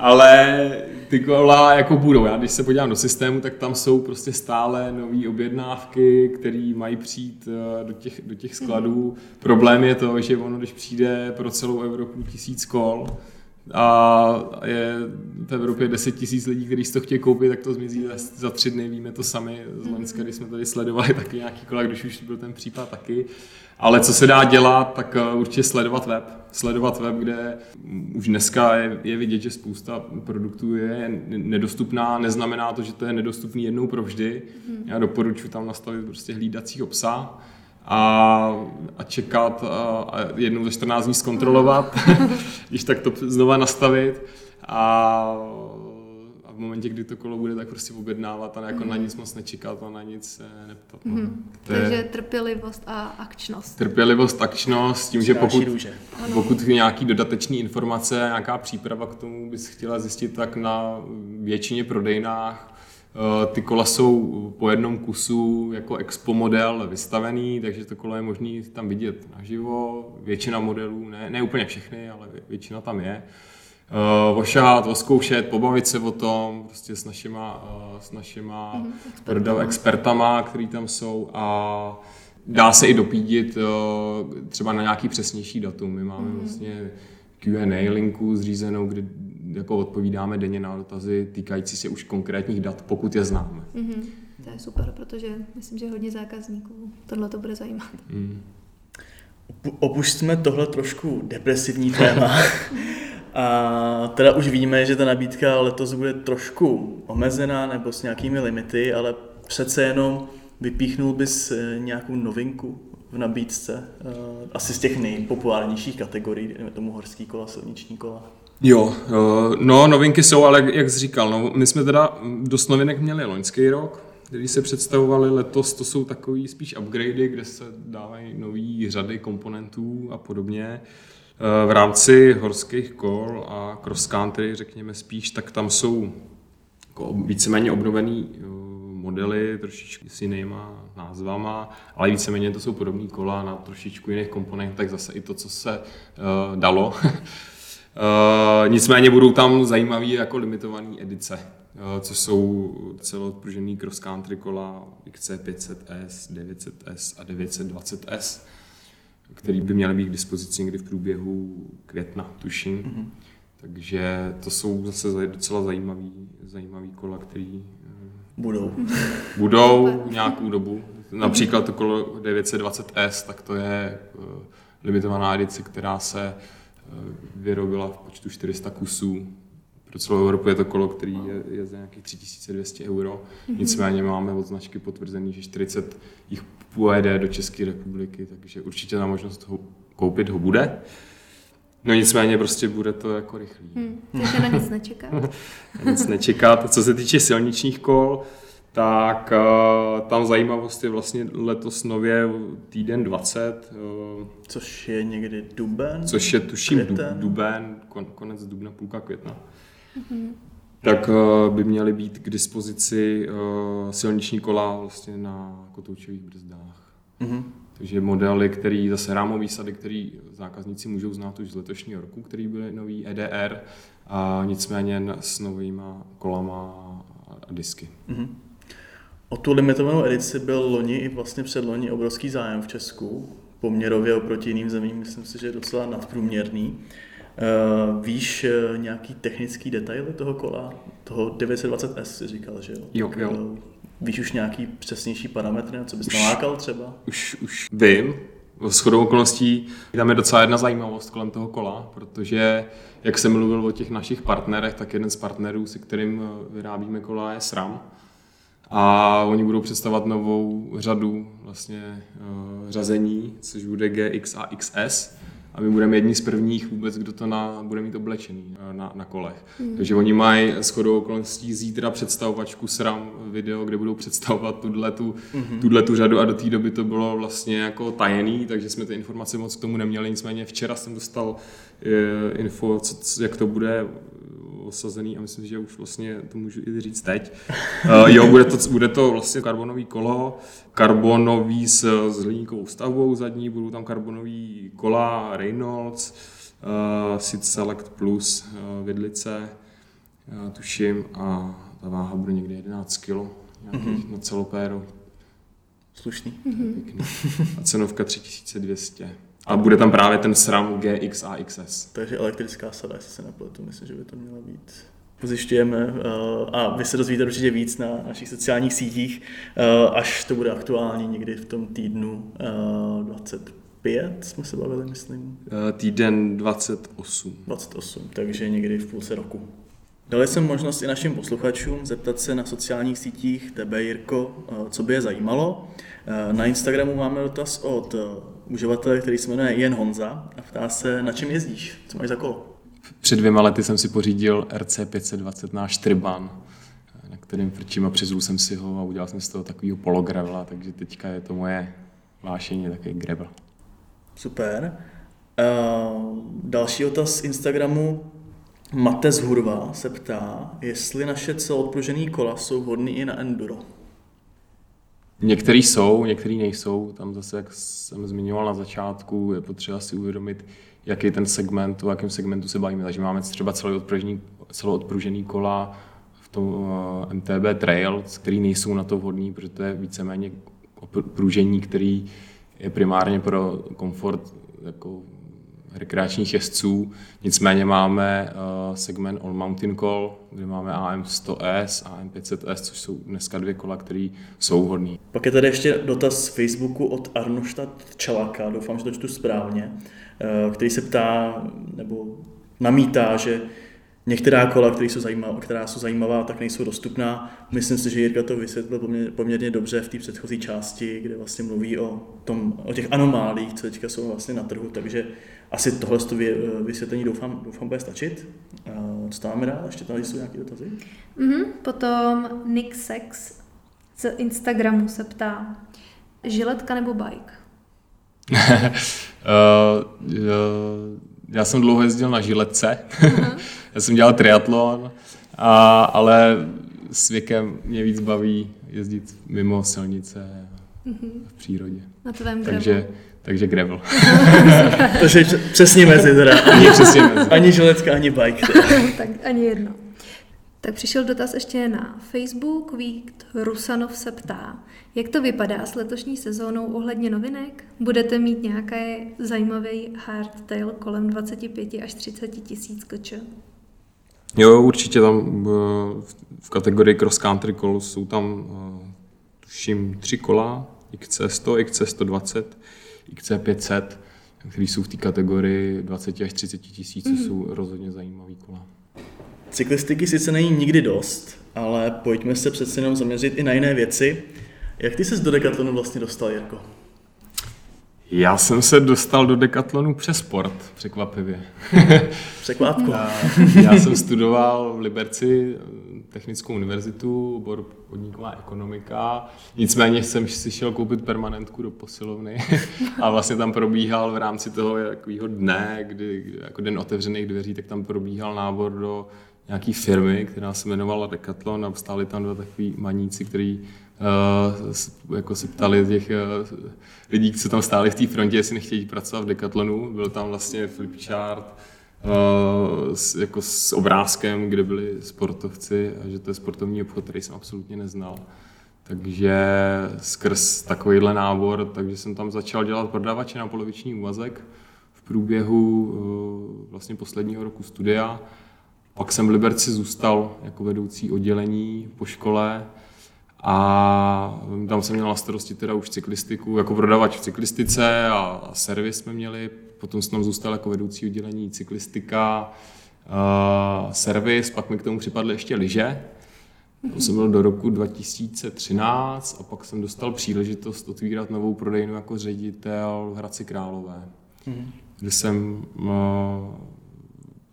ale ty kola jako budou. Já když se podívám do systému, tak tam jsou prostě stále nové objednávky, které mají přijít eh, do těch, do těch skladů. Mm-hmm. Problém je to, že ono, když přijde pro celou Evropu tisíc kol, a je v Evropě 10 tisíc lidí, kteří si to chtějí koupit, tak to zmizí za tři dny, víme to sami z Loňska, když jsme tady sledovali [LAUGHS] taky nějaký kola, když už byl ten případ taky. Ale co se dá dělat, tak eh, určitě sledovat web. Sledovat web, kde už dneska je, je vidět, že spousta produktů je nedostupná. Neznamená to, že to je nedostupný jednou provždy. Mhm. Já doporučuji tam nastavit prostě hlídací obsah a, a čekat a, a jednou za 14 dní zkontrolovat, [LAUGHS] když tak to znova nastavit a momentě, kdy to kolo bude, tak prostě objednávat a jako mm. na mhm. nic moc nečekat a na nic neptat. No. Mm. Takže je trpělivost a akčnost. Trpělivost, akčnost, tím, že pokud, pokud nějaký dodatečný informace, nějaká příprava k tomu bys chtěla zjistit, tak na většině prodejnách ty kola jsou po jednom kusu jako expo model vystavený, takže to kolo je možné tam vidět naživo. Většina modelů, ne, ne úplně všechny, ale většina tam je uh, ošahat, oskoušet, pobavit se o tom prostě s našima, uh, s našima mm, expertama. expertama, který tam jsou a dá se i dopídit uh, třeba na nějaký přesnější datum. My máme mm. vlastně Q&A linku zřízenou, kdy jako odpovídáme denně na dotazy týkající se už konkrétních dat, pokud je známe. Mm-hmm. To je super, protože myslím, že hodně zákazníků tohle to bude zajímat. Mm. Opustíme tohle trošku depresivní téma [LAUGHS] A teda už víme, že ta nabídka letos bude trošku omezená nebo s nějakými limity, ale přece jenom vypíchnul bys eh, nějakou novinku v nabídce, eh, asi z těch nejpopulárnějších kategorií, dejme tomu horský kola, silniční kola. Jo, eh, no novinky jsou, ale jak jsi říkal, no, my jsme teda dost novinek měli loňský rok, který se představovali letos, to jsou takový spíš upgradey, kde se dávají nové řady komponentů a podobně. Eh, v rámci horských kol a cross country, řekněme spíš, tak tam jsou jako víceméně obnovený eh, modely, trošičku s jinýma názvama, ale víceméně to jsou podobné kola na trošičku jiných komponentech, zase i to, co se uh, dalo. [LAUGHS] uh, nicméně budou tam zajímavé jako limitované edice, uh, co jsou celoodpružený cross country kola XC500S, 900S a 920S který by měly být k dispozici někdy v průběhu května, tuším. Mm-hmm. Takže to jsou zase docela zajímavý, zajímavý kola, který... Budou. [LAUGHS] Budou [LAUGHS] nějakou dobu. Například to kolo 920S, tak to je limitovaná edice, která se uh, vyrobila v počtu 400 kusů. Pro celou Evropu je to kolo, který je, je za nějakých 3200 euro. Mm-hmm. Nicméně máme od značky potvrzený, že 40 jich pojede do České republiky, takže určitě na možnost ho koupit ho bude. No nicméně prostě bude to jako rychlý. Hmm, takže na nic nečekat. [LAUGHS] na nic nečekat. Co se týče silničních kol, tak uh, tam zajímavost je vlastně letos nově týden 20. Uh, což je někdy duben? Což je tuším květen. duben, kon, konec dubna, půlka května. Mm-hmm. Tak uh, by měly být k dispozici silniční kola vlastně na kotoučových brzdách. Mm-hmm. Takže modely, který zase rámový sady, který zákazníci můžou znát už z letošního roku, který byly nový EDR, a nicméně s novýma kolama a disky. Mm-hmm. O tu limitovanou edici byl loni i vlastně předloni obrovský zájem v Česku, poměrově oproti jiným zemím, myslím si, že je docela nadprůměrný. Uh, víš uh, nějaký technický detaily toho kola? Toho 920S si říkal, že jo? Jo, jo. Uh, víš už nějaký přesnější parametry, co bys nalákal třeba? Už, už vím. S chodou okolností tam je docela jedna zajímavost kolem toho kola, protože jak jsem mluvil o těch našich partnerech, tak jeden z partnerů, se kterým vyrábíme kola, je SRAM. A oni budou představovat novou řadu vlastně uh, řazení, což bude GX a XS a my budeme jedni z prvních vůbec, kdo to na, bude mít oblečený eh, na, na kolech. Mm. Takže oni mají s chodou okolností zítra představovačku SRAM video, kde budou představovat tuhle tu, mm-hmm. tu řadu a do té doby to bylo vlastně jako tajený, takže jsme ty informace moc k tomu neměli, nicméně včera jsem dostal info, co, jak to bude osazený a myslím, že už vlastně to můžu i říct teď. Uh, [LAUGHS] jo, bude to, bude to vlastně karbonový kolo, karbonový s, s hliníkovou stavbou zadní, budou tam karbonový kola Reynolds, uh, Sit Select Plus uh, vidlice, uh, tuším, a ta váha bude někde 11 kg mm-hmm. na celopéru. Slušný. Pěkný. A cenovka 3200. A bude tam právě ten SRAM GX a XS. Takže elektrická sada, jestli se nepletu, myslím, že by to mělo být. Zjišťujeme uh, a vy se dozvíte určitě víc na našich sociálních sítích, uh, až to bude aktuální někdy v tom týdnu uh, 25, jsme se bavili, myslím. Týden 28. 28, takže někdy v půlce roku. Dali jsem možnost i našim posluchačům zeptat se na sociálních sítích tebe, Jirko, co by je zajímalo. Na Instagramu máme dotaz od uživatele, který se jmenuje Jen Honza a ptá se, na čem jezdíš, co máš za kolo? Před dvěma lety jsem si pořídil RC 520 náš Triban, na kterým frčím a přizul jsem si ho a udělal jsem z toho takového pologravela, takže teďka je to moje vášení, takový gravel. Super. Uh, další otaz z Instagramu. Mate z Hurva se ptá, jestli naše celodpružený kola jsou vhodný i na enduro. Některý jsou, některý nejsou. Tam zase, jak jsem zmiňoval na začátku, je potřeba si uvědomit, jaký ten segment, o jakém segmentu se bavíme. Takže máme třeba celoodpružený kola v tom uh, MTB Trail, který nejsou na to vhodný, protože to je víceméně pružení, který je primárně pro komfort jako rekreačních jezdců. Nicméně máme uh, segment All Mountain Call, kde máme AM100S a AM500S, což jsou dneska dvě kola, které jsou vhodné. Pak je tady ještě dotaz z Facebooku od Arnošta Čelaka, doufám, že to čtu správně, uh, který se ptá nebo namítá, že Některá kola, které jsou zajímavá, která jsou zajímavá, tak nejsou dostupná. Myslím si, že Jirka to vysvětlil poměrně, poměrně dobře v té předchozí části, kde vlastně mluví o, tom, o těch anomálích, co teďka jsou vlastně na trhu, takže asi tohle vysvětlení doufám, doufám bude stačit. Co tam máme dál? Ještě tady jsou nějaké dotazy? Mm-hmm. Potom Nick Sex z Instagramu se ptá, žiletka nebo bike? uh, [LAUGHS] uh, já jsem dlouho jezdil na žiletce. Uh-huh. [LAUGHS] Já jsem dělal triatlon, a, ale s věkem mě víc baví jezdit mimo silnice mm-hmm. v přírodě. Na tvém takže, takže gravel. [LAUGHS] takže přesně mezi teda. Ani, přesně mezi. ani žiletka, ani bike. [LAUGHS] tak ani jedno. Tak přišel dotaz ještě na Facebook. Vít Rusanov se ptá, jak to vypadá s letošní sezónou ohledně novinek? Budete mít nějaké zajímavý hardtail kolem 25 až 30 tisíc kč? Jo, určitě tam v kategorii cross country kol jsou tam tuším tři kola, XC100, XC120, XC500, které jsou v té kategorii 20 až 30 tisíc, mm. jsou rozhodně zajímavý kola. Cyklistiky sice není nikdy dost, ale pojďme se přece jenom zaměřit i na jiné věci. Jak ty se do Decathlonu vlastně dostal, Jirko? Já jsem se dostal do Decathlonu přes sport, překvapivě. [LAUGHS] Překvapku. já jsem studoval v Liberci technickou univerzitu, obor podniková ekonomika. Nicméně jsem si šel koupit permanentku do posilovny [LAUGHS] a vlastně tam probíhal v rámci toho takového dne, kdy, jako den otevřených dveří, tak tam probíhal nábor do nějaký firmy, která se jmenovala Decathlon a stáli tam dva takový maníci, kteří uh, jako se ptali těch uh, lidí, co tam stáli v té frontě, jestli nechtějí pracovat v Decathlonu. Byl tam vlastně flipchart, uh, s, jako s obrázkem, kde byli sportovci a že to je sportovní obchod, který jsem absolutně neznal. Takže skrz takovýhle nábor, takže jsem tam začal dělat prodavače na poloviční úvazek v průběhu uh, vlastně posledního roku studia. Pak jsem v Liberci zůstal jako vedoucí oddělení po škole a tam jsem měl na starosti teda už cyklistiku, jako prodavač v cyklistice a, a servis jsme měli. Potom jsem tam zůstal jako vedoucí oddělení cyklistika, uh, servis, pak mi k tomu připadly ještě lyže. To jsem byl do roku 2013 a pak jsem dostal příležitost otvírat novou prodejnu jako ředitel v Hradci Králové, mm-hmm. kde jsem uh,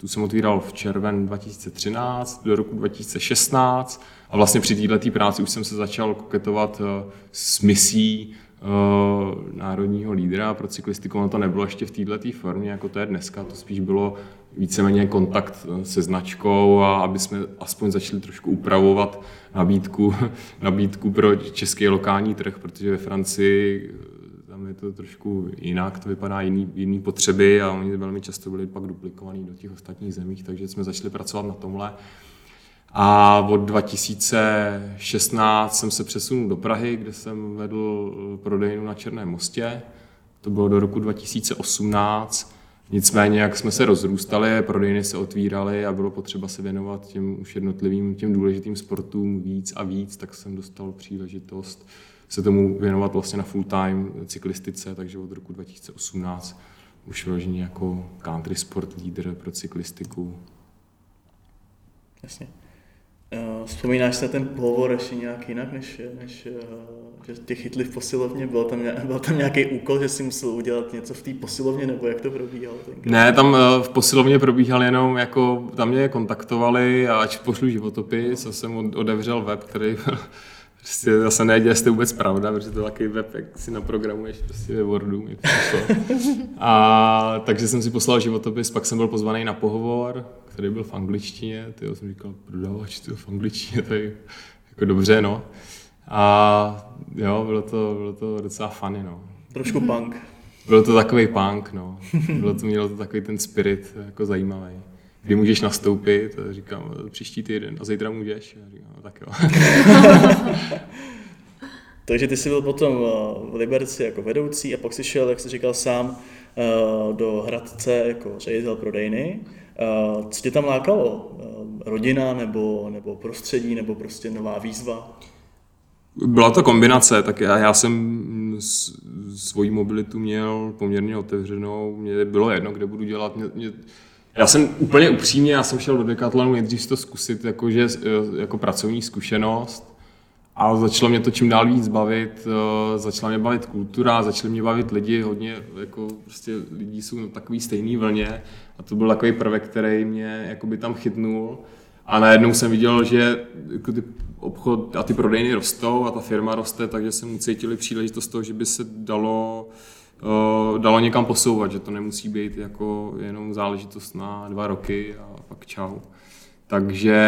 tu jsem otvíral v červen 2013 do roku 2016 a vlastně při této práci už jsem se začal koketovat uh, s misí uh, národního lídra pro cyklistiku. Ono to nebylo ještě v této formě, jako to je dneska, to spíš bylo víceméně kontakt eh, se značkou a aby jsme aspoň začali trošku upravovat nabídku, [LAUGHS] nabídku pro český lokální trh, protože ve Francii tam je to trošku jinak, to vypadá jiný, jiný potřeby a oni velmi často byli pak duplikovaní do těch ostatních zemích, takže jsme začali pracovat na tomhle. A od 2016 jsem se přesunul do Prahy, kde jsem vedl prodejnu na Černém mostě. To bylo do roku 2018. Nicméně, jak jsme se rozrůstali, prodejny se otvíraly a bylo potřeba se věnovat těm už jednotlivým, těm důležitým sportům víc a víc, tak jsem dostal příležitost se tomu věnovat vlastně na full time cyklistice, takže od roku 2018 už vyloženě jako country sport leader pro cyklistiku. Jasně. Uh, vzpomínáš se ten pohovor ještě nějak jinak, než, než uh, že tě chytli v posilovně? Byl tam, byl tam nějaký úkol, že jsi musel udělat něco v té posilovně, nebo jak to probíhalo? Tenkrát? Ne, tam uh, v posilovně probíhal jenom, jako tam mě kontaktovali a ať pošlu životopis, a jsem odevřel web, který Prostě zase nevěděl, jestli to vůbec pravda, protože to je takový web, jak si naprogramuješ prostě ve Wordu. [LAUGHS] A takže jsem si poslal životopis, pak jsem byl pozvaný na pohovor, který byl v angličtině. Ty jsem říkal, prodavač, ty v angličtině, to je jako dobře, no. A jo, bylo to, bylo to docela funny, no. Trošku punk. Bylo to takový punk, no. Bylo to, mělo to takový ten spirit, jako zajímavý kdy můžeš nastoupit, a říkám, příští týden, a zítra můžeš, a říkám, no, tak jo. [LAUGHS] Takže ty jsi byl potom eh, v Liberci jako vedoucí a pak jsi šel, jak jsi říkal sám, eh, do Hradce jako ředitel prodejny. Eh, co tě tam lákalo? Rodina nebo, nebo prostředí nebo prostě nová výzva? Byla to kombinace, tak já, já jsem svoji mobilitu měl poměrně otevřenou, mě bylo jedno, kde budu dělat, mě, mě, já jsem úplně upřímně, já jsem šel do Decathlonu nejdřív to zkusit jakože, jako pracovní zkušenost a začalo mě to čím dál víc bavit, eh, začala mě bavit kultura, začaly mě bavit lidi, hodně jako prostě lidí jsou na takový stejný vlně a to byl takový prvek, který mě jakoby tam chytnul. A najednou jsem viděl, že jako ty obchod a ty prodejny rostou a ta firma roste, takže jsem ucítili příležitost toho, že by se dalo uh, dalo někam posouvat, že to nemusí být jako jenom záležitost na dva roky a pak čau. Takže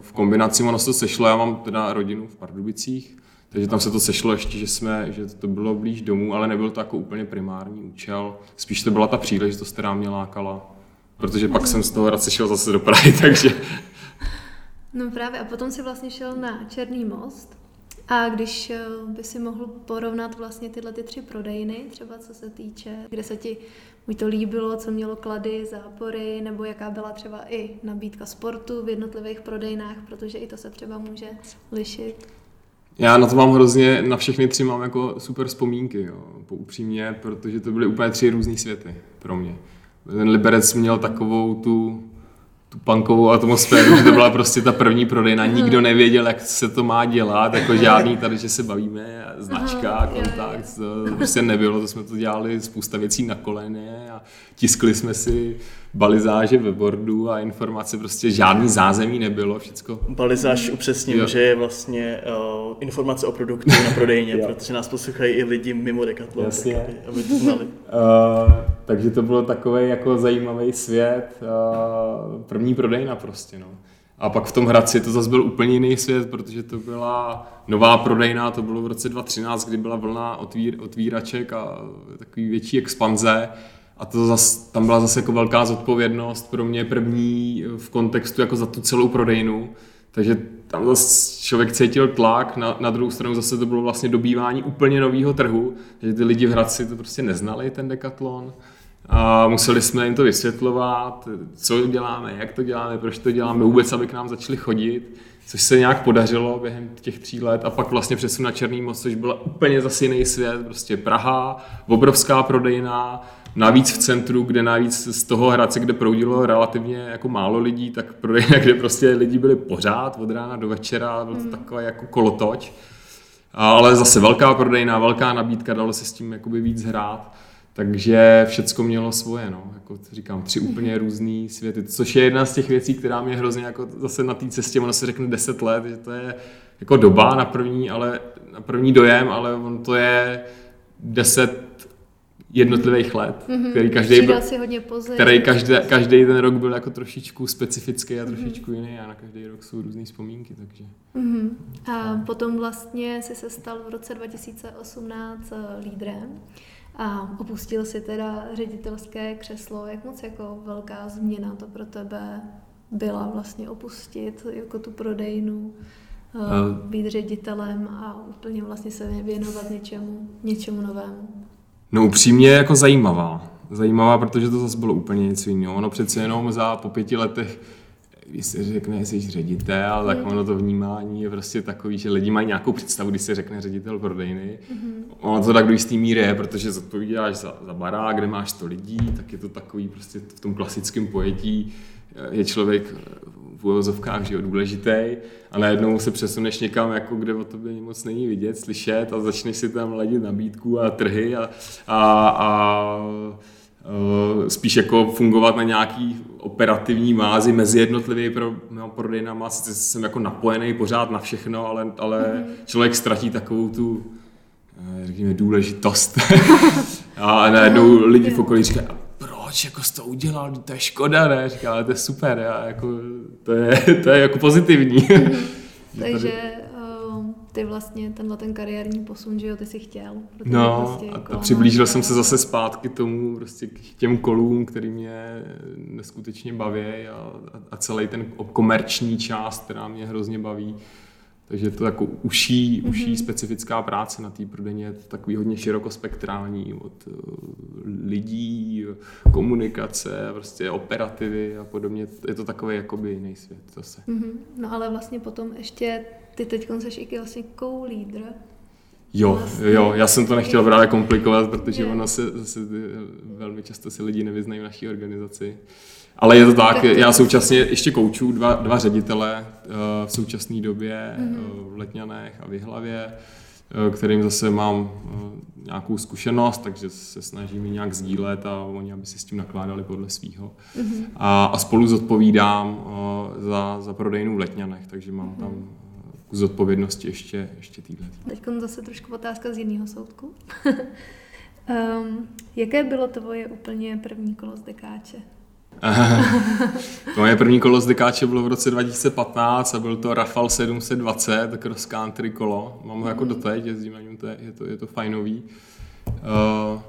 v kombinaci ono se to sešlo, já mám teda rodinu v Pardubicích, takže tam se to sešlo ještě, že, jsme, že to bylo blíž domů, ale nebyl to jako úplně primární účel. Spíš to byla ta příležitost, která mě lákala, protože pak jsem z toho rád sešel zase do Prahy, [LAUGHS] takže... No právě, a potom si vlastně šel na Černý most. A když eh, by si mohl porovnat vlastně tyhle ty tři prodejny, třeba co se týče, kde se ti buď to líbilo, co mělo klady, zápory, nebo jaká byla třeba i nabídka sportu v jednotlivých prodejnách, protože i to se třeba může lišit. Já na to mám hrozně, na všechny tři mám jako super vzpomínky, jo, upřímně, protože to byly úplně tři různé světy pro mě. Ten Liberec měl takovou tu tu punkovou atmosféru, že to byla prostě ta první prodejna, nikdo nevěděl, jak se to má dělat, jako žádný tady, že se bavíme, značka, kontakt, to prostě nebylo, to jsme to dělali spousta věcí na koleně a tiskli jsme si balizáže ve bordu a informace, prostě žádný zázemí nebylo, všecko. Balizáž upřesním, jo. že je vlastně uh, informace o produktu na prodejně, [LAUGHS] protože nás poslouchají i lidi mimo Decathlon, Jasně. tak, aby, aby to znali. Uh, takže to bylo takový jako zajímavý svět, uh, první prodejna prostě, no. A pak v tom Hradci to zase byl úplně jiný svět, protože to byla nová prodejna, to bylo v roce 2013, kdy byla vlna otvír, otvíraček a takový větší expanze. A to zas, tam byla zase jako velká zodpovědnost pro mě první v kontextu jako za tu celou prodejnu. Takže tam zase člověk cítil tlak, na, na druhou stranu zase to bylo vlastně dobývání úplně nového trhu, že ty lidi v Hradci to prostě neznali, ten dekatlon. A museli jsme jim to vysvětlovat, co děláme, jak to děláme, proč to děláme, vůbec, aby k nám začali chodit, což se nějak podařilo během těch tří let a pak vlastně přesun na Černý most, což byla úplně zase jiný svět, prostě Praha, obrovská prodejna, Navíc v centru, kde navíc z toho Hradce, kde proudilo relativně jako málo lidí, tak prodejna, [LAUGHS] kde prostě lidi byli pořád od rána do večera, byl to hmm. takový jako kolotoč. Ale zase velká prodejna, velká nabídka, dalo se s tím jakoby víc hrát. Takže všecko mělo svoje, no. Jako říkám, tři úplně různé světy, což je jedna z těch věcí, která mě hrozně jako zase na té cestě, ono se řekne 10 let, že to je jako doba na první, ale na první dojem, ale on to je 10 jednotlivých let, mm-hmm. který každý byl, si hodně který každý, každý ten rok byl jako trošičku specifický a mhm. trošičku mm-hmm. jiný a na každý rok jsou různé vzpomínky, takže. Mm-hmm. A potom vlastně si se stal v roce 2018 eh, lídrem a opustil si teda ředitelské křeslo. Jak moc jako velká změna to pro tebe byla vlastně opustit jako tu prodejnu, uh, být ředitelem a úplně vlastně se věnovat něčemu, něčemu novému? No upřímně jako zajímavá. Zajímavá, protože to zase bylo úplně něco jiného. Ono přece jenom za po pěti letech když se řekne, že jsi ředitel, tak ono to vnímání je prostě takový, že lidi mají nějakou představu, když se řekne ředitel prodejny. Mm-hmm. Ono to tak do jistý míry je, protože zodpovídáš za, za barák, kde máš 100 lidí, tak je to takový prostě v tom klasickém pojetí je člověk v uvozovkách že jo, důležitý a najednou se přesuneš někam, jako kde o tobě moc není vidět, slyšet a začneš si tam ladit nabídku a trhy a, a, a spíš jako fungovat na nějaký operativní mázi mezi jednotlivými pro, no, prodejnama. Sice jsem jako napojený pořád na všechno, ale, ale mm-hmm. člověk ztratí takovou tu eh, řekněme, důležitost. [LAUGHS] a najednou lidi v okolí říkají, proč jako jsi to udělal, to je škoda, ne? Říká, ale to je super, já, jako, to, je, to je jako pozitivní. [LAUGHS] Mm-hmm. Takže ty vlastně tenhle ten kariérní posun, že jo, ty jsi chtěl. No prostě a, a přiblížil jsem se zase zpátky tomu, prostě k těm kolům, který mě neskutečně baví a, a celý ten komerční část, která mě hrozně baví. Takže to jako uší, uší mm-hmm. specifická práce na té prodejně, je to takový hodně širokospektrální od uh, lidí, komunikace, prostě operativy a podobně. Je to takový jakoby jiný svět zase. Mm-hmm. No ale vlastně potom ještě, ty teď jsi i vlastně co-leader. Jo, vlastně. jo, já jsem to nechtěl právě komplikovat, protože je. ono se zase velmi často si lidi nevyznají v naší organizaci. Ale je to tak, já současně ještě kouču dva, dva ředitele uh, v současné době mm-hmm. uh, v Letňanech a v Jihlavě, uh, kterým zase mám nějakou zkušenost, takže se snažím nějak sdílet a oni, aby si s tím nakládali podle svého. Mm-hmm. A, a spolu zodpovídám za, za prodejnu v Letňanech, takže mám mm-hmm. tam kus zodpovědnosti ještě, ještě týhle. Teď zase trošku otázka z jiného soudku. um, [LAUGHS] jaké bylo tvoje úplně první kolo z dekáče? [LAUGHS] Moje první kolo z dekáče bylo v roce 2015 a byl to Rafal 720, cross country kolo. Mám ho jako mhm. doteď, jezdím na něm, to je, je, to, je to fajnový. Uh,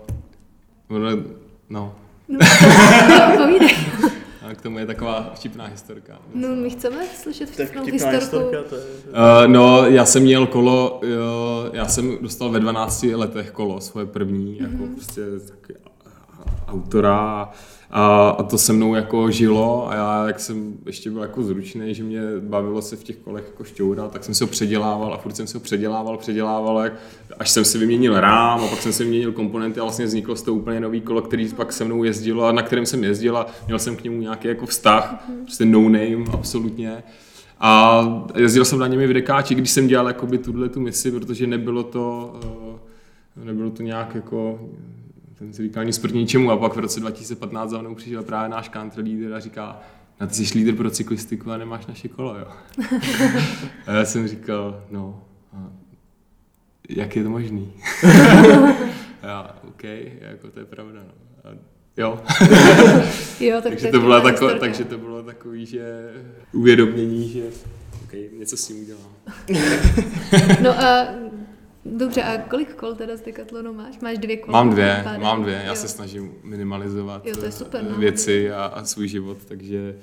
no. no [LAUGHS] A k tomu je taková vtipná historka. No, my chceme slyšet Tak vtipnou vtipná historku. historka, to je... Uh, no, já jsem měl kolo, jo, já jsem dostal ve 12 letech kolo, svoje první, jako prostě taky autora a, a to se mnou jako žilo a já, jak jsem ještě byl jako zručný, že mě bavilo se v těch kolech jako šťourat, tak jsem se ho předělával a furt jsem se ho předělával, předělával, až jsem si vyměnil rám a pak jsem si vyměnil komponenty a vlastně vzniklo z toho úplně nový kolo, který pak se mnou jezdilo a na kterém jsem jezdil a měl jsem k němu nějaký jako vztah, prostě no name, absolutně. A jezdil jsem na němi v dekáči, když jsem dělal jakoby tuhle tu misi, protože nebylo to, eh, nebylo to nějak jako, ten si říkal nic proti ničemu a pak v roce 2015 za mnou přišel právě náš country leader a říká, na ty jsi lídr pro cyklistiku a nemáš naše kolo, jo. [LAUGHS] a já jsem říkal, no, jak je to možný? a [LAUGHS] já, OK, jako to je pravda, no. A jo. Jo, tak [LAUGHS] takže, to bylo tako, takže to bylo takový, že uvědomění, že okay, něco s tím udělám. No a dobře, a kolik kol teda z Decathlonu máš? Máš dvě kola? Mám dvě, mám dvě. Já jo. se snažím minimalizovat Jo, to je super, eh, no. věci a, a svůj život, takže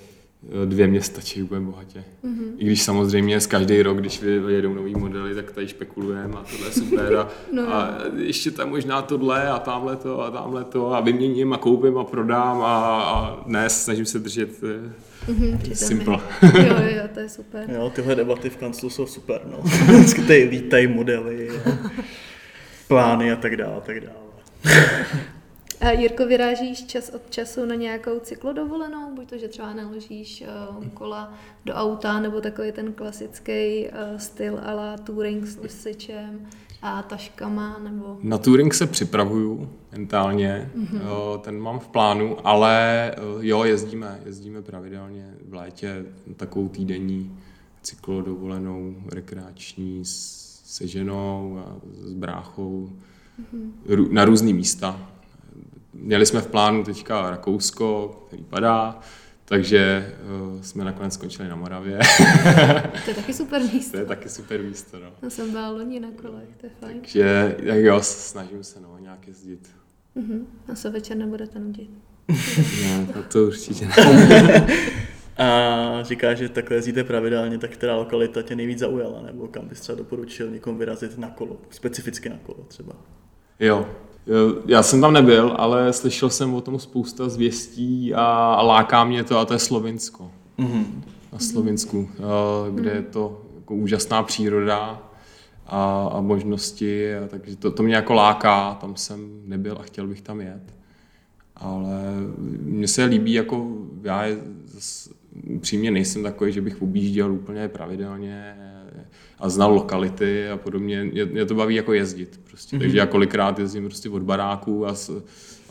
dvě mě stačí úplně bohatě. Mhm. I když samozřejmě z každý rok, když vy- vyjedou nový modely, tak tady špekulujeme a tohle je super a, No. a ještě tam možná tohle a tamhle to a tamhle to a vyměním a koupím a prodám a, a ne, snažím se držet při simple. Jo, jo, to je super. Jo, tyhle debaty v kanclu jsou super, no. [LAUGHS] Vždycky tady lítají modely, a plány a tak dále, a tak dále. [LAUGHS] A Jirko, vyrážíš čas od času na nějakou cyklodovolenou? Buď to, že třeba naložíš uh, kola do auta, nebo takový ten klasický uh, styl a la touring s nosičem a taškama, nebo... Na touring se připravuju mentálně, Mhm. jo, ten mám v plánu, ale eh, jo, jezdíme, jezdíme pravidelně v létě takovou týdenní cyklodovolenou, rekreační s- se ženou a s bráchou Mhm. rů- na různý místa. Měli jsme v plánu teďka Rakousko, který padá, takže eh, jsme nakonec skončili na Moravě. [LAUGHS] To je taky super to místo. je taky super místo. No. Já jsem byla loni na kolech, to je fajn. Takže tak jo, snažím se no, nějak jezdit. Mhm. A se večer nebudete nudit. Ne, to, to určitě ne. [LAUGHS] A říká, že takhle jezdíte pravidelně, tak která lokalita tě nejvíc zaujala, nebo kam bys třeba doporučil někomu vyrazit na kolo, specificky na kolo třeba. Jo. Jo, Já jsem tam nebyl, ale slyšel jsem o tom spousta zvěstí a láká mě to a to je Slovinsko. Mhm. Na Slovinsku, eh, kde je to jako úžasná příroda a, a možnosti, a takže to, to mě jako láká, tam jsem nebyl a chtěl bych tam jet. Ale mně se líbí, jako já je, upřímně nejsem takový, že bych objížděl úplně pravidelně a znal lokality a podobně. Mě, mě to baví jako jezdit prostě. Mm-hmm. Takže já kolikrát jezdím prostě od baráků a, s,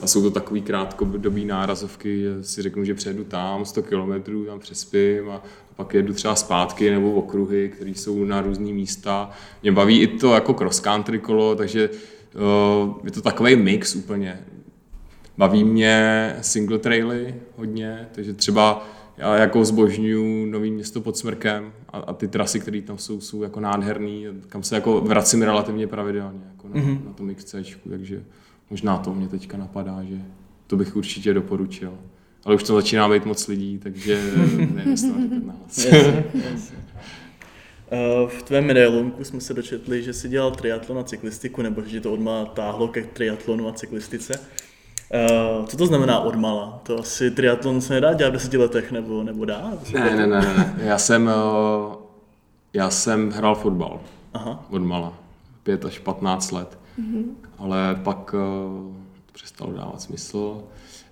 a jsou to takový krátkodobý nárazovky, že si řeknu, že přejedu tam 100 kilometrů, tam přespím a, a pak jedu třeba zpátky nebo v okruhy, které jsou na různé místa. Mě baví i to jako cross country kolo, takže uh, je to takový mix úplně. Baví mě single traily hodně, takže třeba já jako zbožňuju Nový město pod Smrkem a, a ty trasy, které tam jsou, jsou jako nádherný, kam se jako vracím relativně pravidelně jako na, mm-hmm. na tom XCčku, takže možná to mě teďka napadá, že to bych určitě doporučil. Ale už to začíná být moc lidí, takže nevím, jestli. [LAUGHS] Jasně, jasně. Eh, V tvém medailonku jsme se dočetli, že jsi dělal triatlon a cyklistiku, nebo že to odmala táhlo ke triatlonu a cyklistice. Eh, Co to znamená odmala? To asi triatlon se nedá dělat v deseti letech, nebo, nebo dá? Ne, ne, ne, ne. Já jsem, eh, já jsem hrál fotbal Aha. od mala, 5 až 15 let. Mm-hmm. Ale pak uh, to přestalo dávat smysl.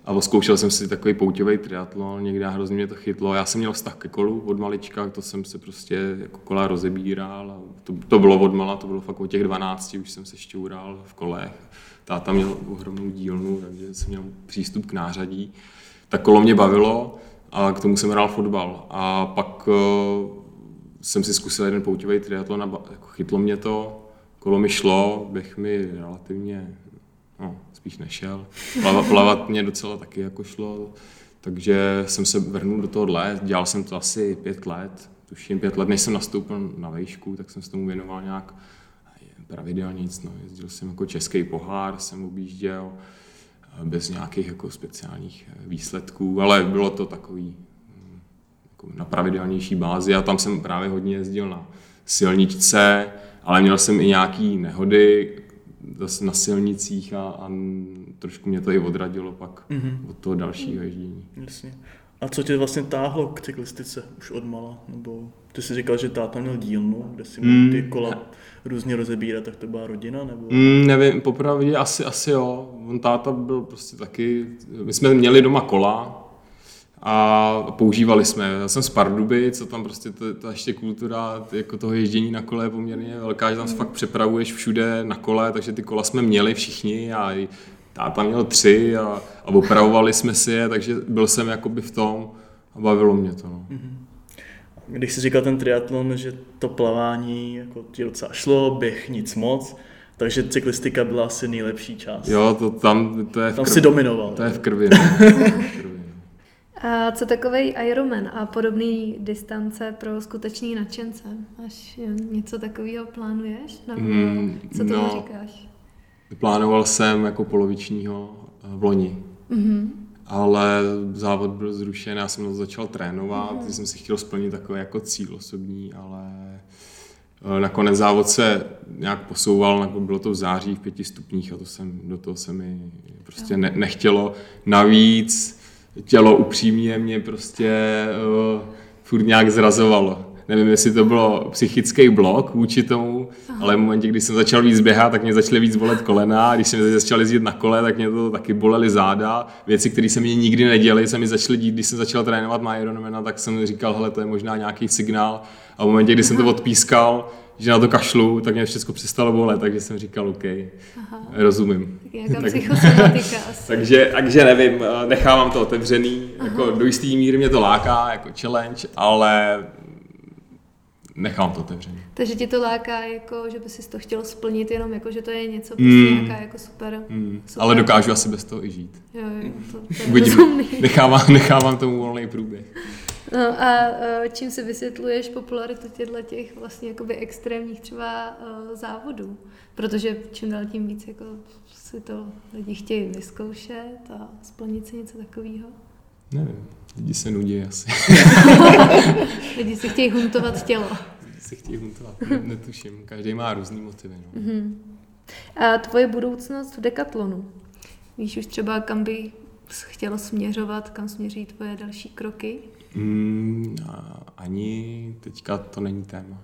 A zkoušel jsem si takový pouťový triatlon, někde hrozně mě to chytlo. Já jsem měl vztah ke kolu od malička, to jsem se prostě jako kola rozebíral. A to, to bylo od mala, to bylo fakt od těch 12, už jsem se šťoural v kolech. Táta měl ohromnou dílnu, takže jsem měl přístup k nářadí. Tak kolo mě bavilo a k tomu jsem hrál fotbal. A pak uh, jsem si zkusil jeden pouťový triatlon a jako chytlo mě to, kolo mi šlo, běh mi relativně, no, spíš nešel. Plavat, [LAUGHS] plavat mě docela taky jako šlo, takže jsem se vrhnul do toho let, dělal jsem to asi pět let, tuším pět let, než jsem nastoupil na vejšku, tak jsem se tomu věnoval nějak pravidelně, no, jezdil jsem jako český pohár, jsem objížděl, bez nějakých jako speciálních výsledků, ale bylo to takový hm, jako na pravidelnější bázi a tam jsem právě hodně jezdil na silničce, ale měl jsem i nějaký nehody zase na silnicích a, a trošku mě to i odradilo pak mm-hmm. od toho dalšího ježdění. Jasně. A co tě vlastně táhlo k cyklistice už od mala? Nebo ty jsi říkal, že táta měl dílnu, kde si mohl ty mm. kola různě rozebírat, tak to byla rodina? Nebo... Mm, nevím, popravdě asi, asi jo. On táta byl prostě taky, my jsme měli doma kola, a používali jsme. Já jsem z Parduby, co tam prostě ta, ta ještě kultura jako toho ježdění na kole je poměrně velká, že tam se mm. fakt přepravuješ všude na kole, takže ty kola jsme měli všichni a táta měl tři a, a opravovali jsme si je, takže byl jsem jakoby v tom a bavilo mě to. No. Mm-hmm. Když jsi říkal ten triatlon, že to plavání jako ti docela šlo, běh nic moc, takže cyklistika byla asi nejlepší část. Jo, to tam, to je v Tam krvi. si dominoval. To je v krvi. No. v krvi. A co takový Ironman a podobné distance pro skutečný nadšence? Až něco takového plánuješ? Nebo mm, co to no, říkáš? Plánoval jsem jako polovičního eh, v loni. Mm-hmm. Ale závod byl zrušen, já jsem začal trénovat, mm-hmm. jsem si chtěl splnit takový jako cíl osobní, ale eh, nakonec závod se nějak posouval, bylo to v září v pěti stupních a to jsem, do toho se mi prostě ne, nechtělo. Navíc tělo upřímně mě prostě uh, furt nějak zrazovalo. Nevím, jestli to bylo psychický blok vůči tomu, Aha. ale v momentě, kdy jsem začal víc běhat, tak mě začaly víc bolet kolena, když jsem začal jezdit na kole, tak mě to taky bolely záda. Věci, které se mi nikdy neděly, se mi začaly dít, když jsem začal trénovat na Ironmana, tak jsem říkal, hele, to je možná nějaký signál. A v momentě, kdy Aha. jsem to odpískal, že na to kašlu, tak mě všechno přestalo bolet, takže jsem říkal, OK, Aha. rozumím. Tak, [LAUGHS] [LAUGHS] asi. takže, takže nevím, eh, nechávám to otevřený, jako do jistý míry mě to láká, jako challenge, ale nechám to otevřený. Takže ti to láká, jako, že by si to chtělo splnit, jenom jako, že to je něco prostě mm. nějaká jako super, mm. super. Ale dokážu asi bez toho i žít. Jo, jo, to, to je [LAUGHS] nechávám, nechávám tomu volný průběh. No a e, čím si vysvětluješ popularitu těchto těch vlastně jakoby extrémních třeba uh, závodů? Protože čím dál tím víc jako si to lidi chtějí vyzkoušet a splnit si něco takového? Nevím, lidi se nudí asi. [LAUGHS] lidi si chtějí huntovat tělo. Lidi si chtějí huntovat, netuším. Každý má různý motivy. No. Uh-huh. A tvoje budoucnost v dekatlonu? Víš už třeba, kam by chtěl směřovat, kam směří tvoje další kroky? Mm, ani teďka to není téma.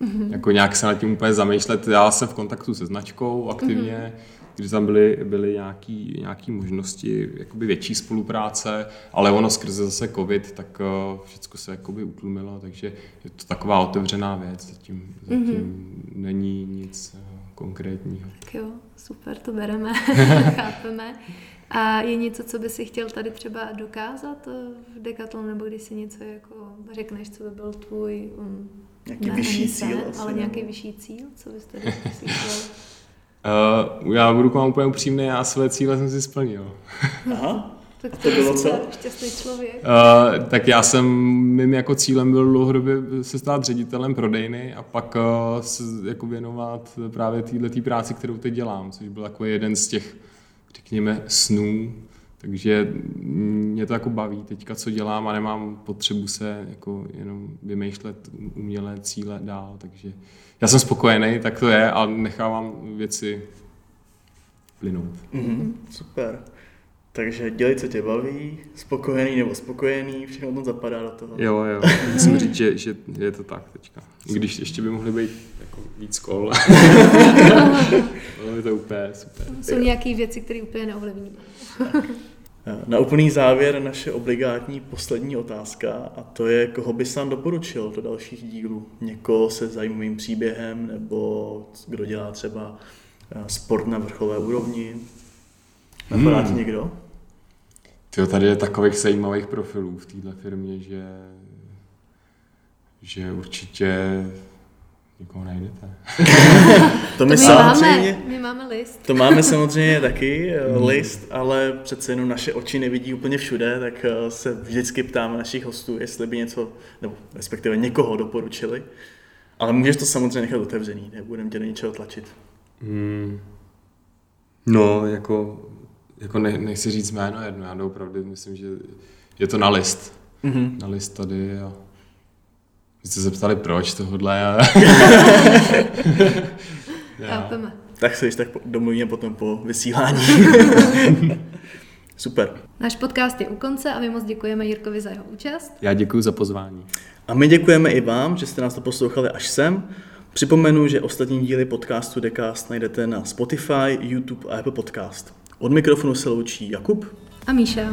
Mm-hmm. Jako nějak se nad tím úplně zamýšlet. Já jsem v kontaktu se značkou aktivně, mm-hmm. Když tam byly, byly nějaké nějaký možnosti jakoby větší spolupráce, ale ono skrze zase covid, tak uh, všechno se jakoby utlumilo, takže je to taková otevřená věc, zatím, zatím mm-hmm. není nic uh, konkrétního. Tak jo, super, to bereme, [LAUGHS] chápeme. A je něco, co by si chtěl tady třeba dokázat eh, v Decathlonu, nebo když si něco jako řekneš, co by byl tvůj um, nějaký ne, vyšší cíl, ale asi, nějaký vyšší cíl, co bys tady si chtěl? [LAUGHS] Uh, já budu k vám úplně upřímný, já své cíle jsem si splnil. [LAUGHS] Aha. Tak to, to bylo co? [LAUGHS] Šťastný člověk. Uh, tak já jsem, mým jako cílem byl dlouhodobě se stát ředitelem prodejny a pak uh, se jako věnovat právě této práci, kterou teď dělám, což byl jako jeden z těch řekněme, snů, takže mě to jako baví teďka, co dělám a nemám potřebu se jako jenom vymýšlet umělé cíle dál, takže já jsem spokojený, tak to je a nechávám věci plynout. Mm-hmm, super. Takže dělej, co tě baví, spokojený nebo spokojený, všechno to zapadá do toho. Jo, jo, musím říct, že, že je to tak teďka. Když ještě by mohly být jako víc kol. [LAUGHS] je to úplně super. Jsou nějaké věci, které úplně neovlivníme. Na úplný závěr naše obligátní poslední otázka a to je, koho bys nám doporučil do dalších dílů? Někoho se zajímavým příběhem nebo kdo dělá třeba eh, sport na vrcholové úrovni? Napadá hmm. ti někdo? Tyjo, tady je takových zajímavých profilů v této firmě, že, že určitě Nikoho najdete. [LAUGHS] to my, to my samozřejmě, máme, my máme list. To máme [LAUGHS] samozřejmě taky eh, hmm. list, ale přece jenom naše oči nevidí úplně všude, tak eh, se vždycky ptáme našich hostů, jestli by něco, nebo respektive někoho doporučili. Ale můžeš to samozřejmě nechat otevřený, nebudeme tě do ničeho tlačit. Hmm. No, jako jako ne, nechci říct jméno jedno, já opravdu myslím, že je to na list. Mm-hmm. Na list tady a vy jste se ptali proč tohle a... [LAUGHS] Chápeme. Tak se tak domluvíme potom po vysílání. [LAUGHS] Super. Náš podcast je u konce a my moc děkujeme Jirkovi za jeho účast. Já děkuji za pozvání. A my děkujeme i vám, že jste nás to poslouchali až sem. Připomenu, že ostatní díly podcastu Decast najdete na Spotify, YouTube a Apple Podcast. Od mikrofonu se loučí Jakub a Míša.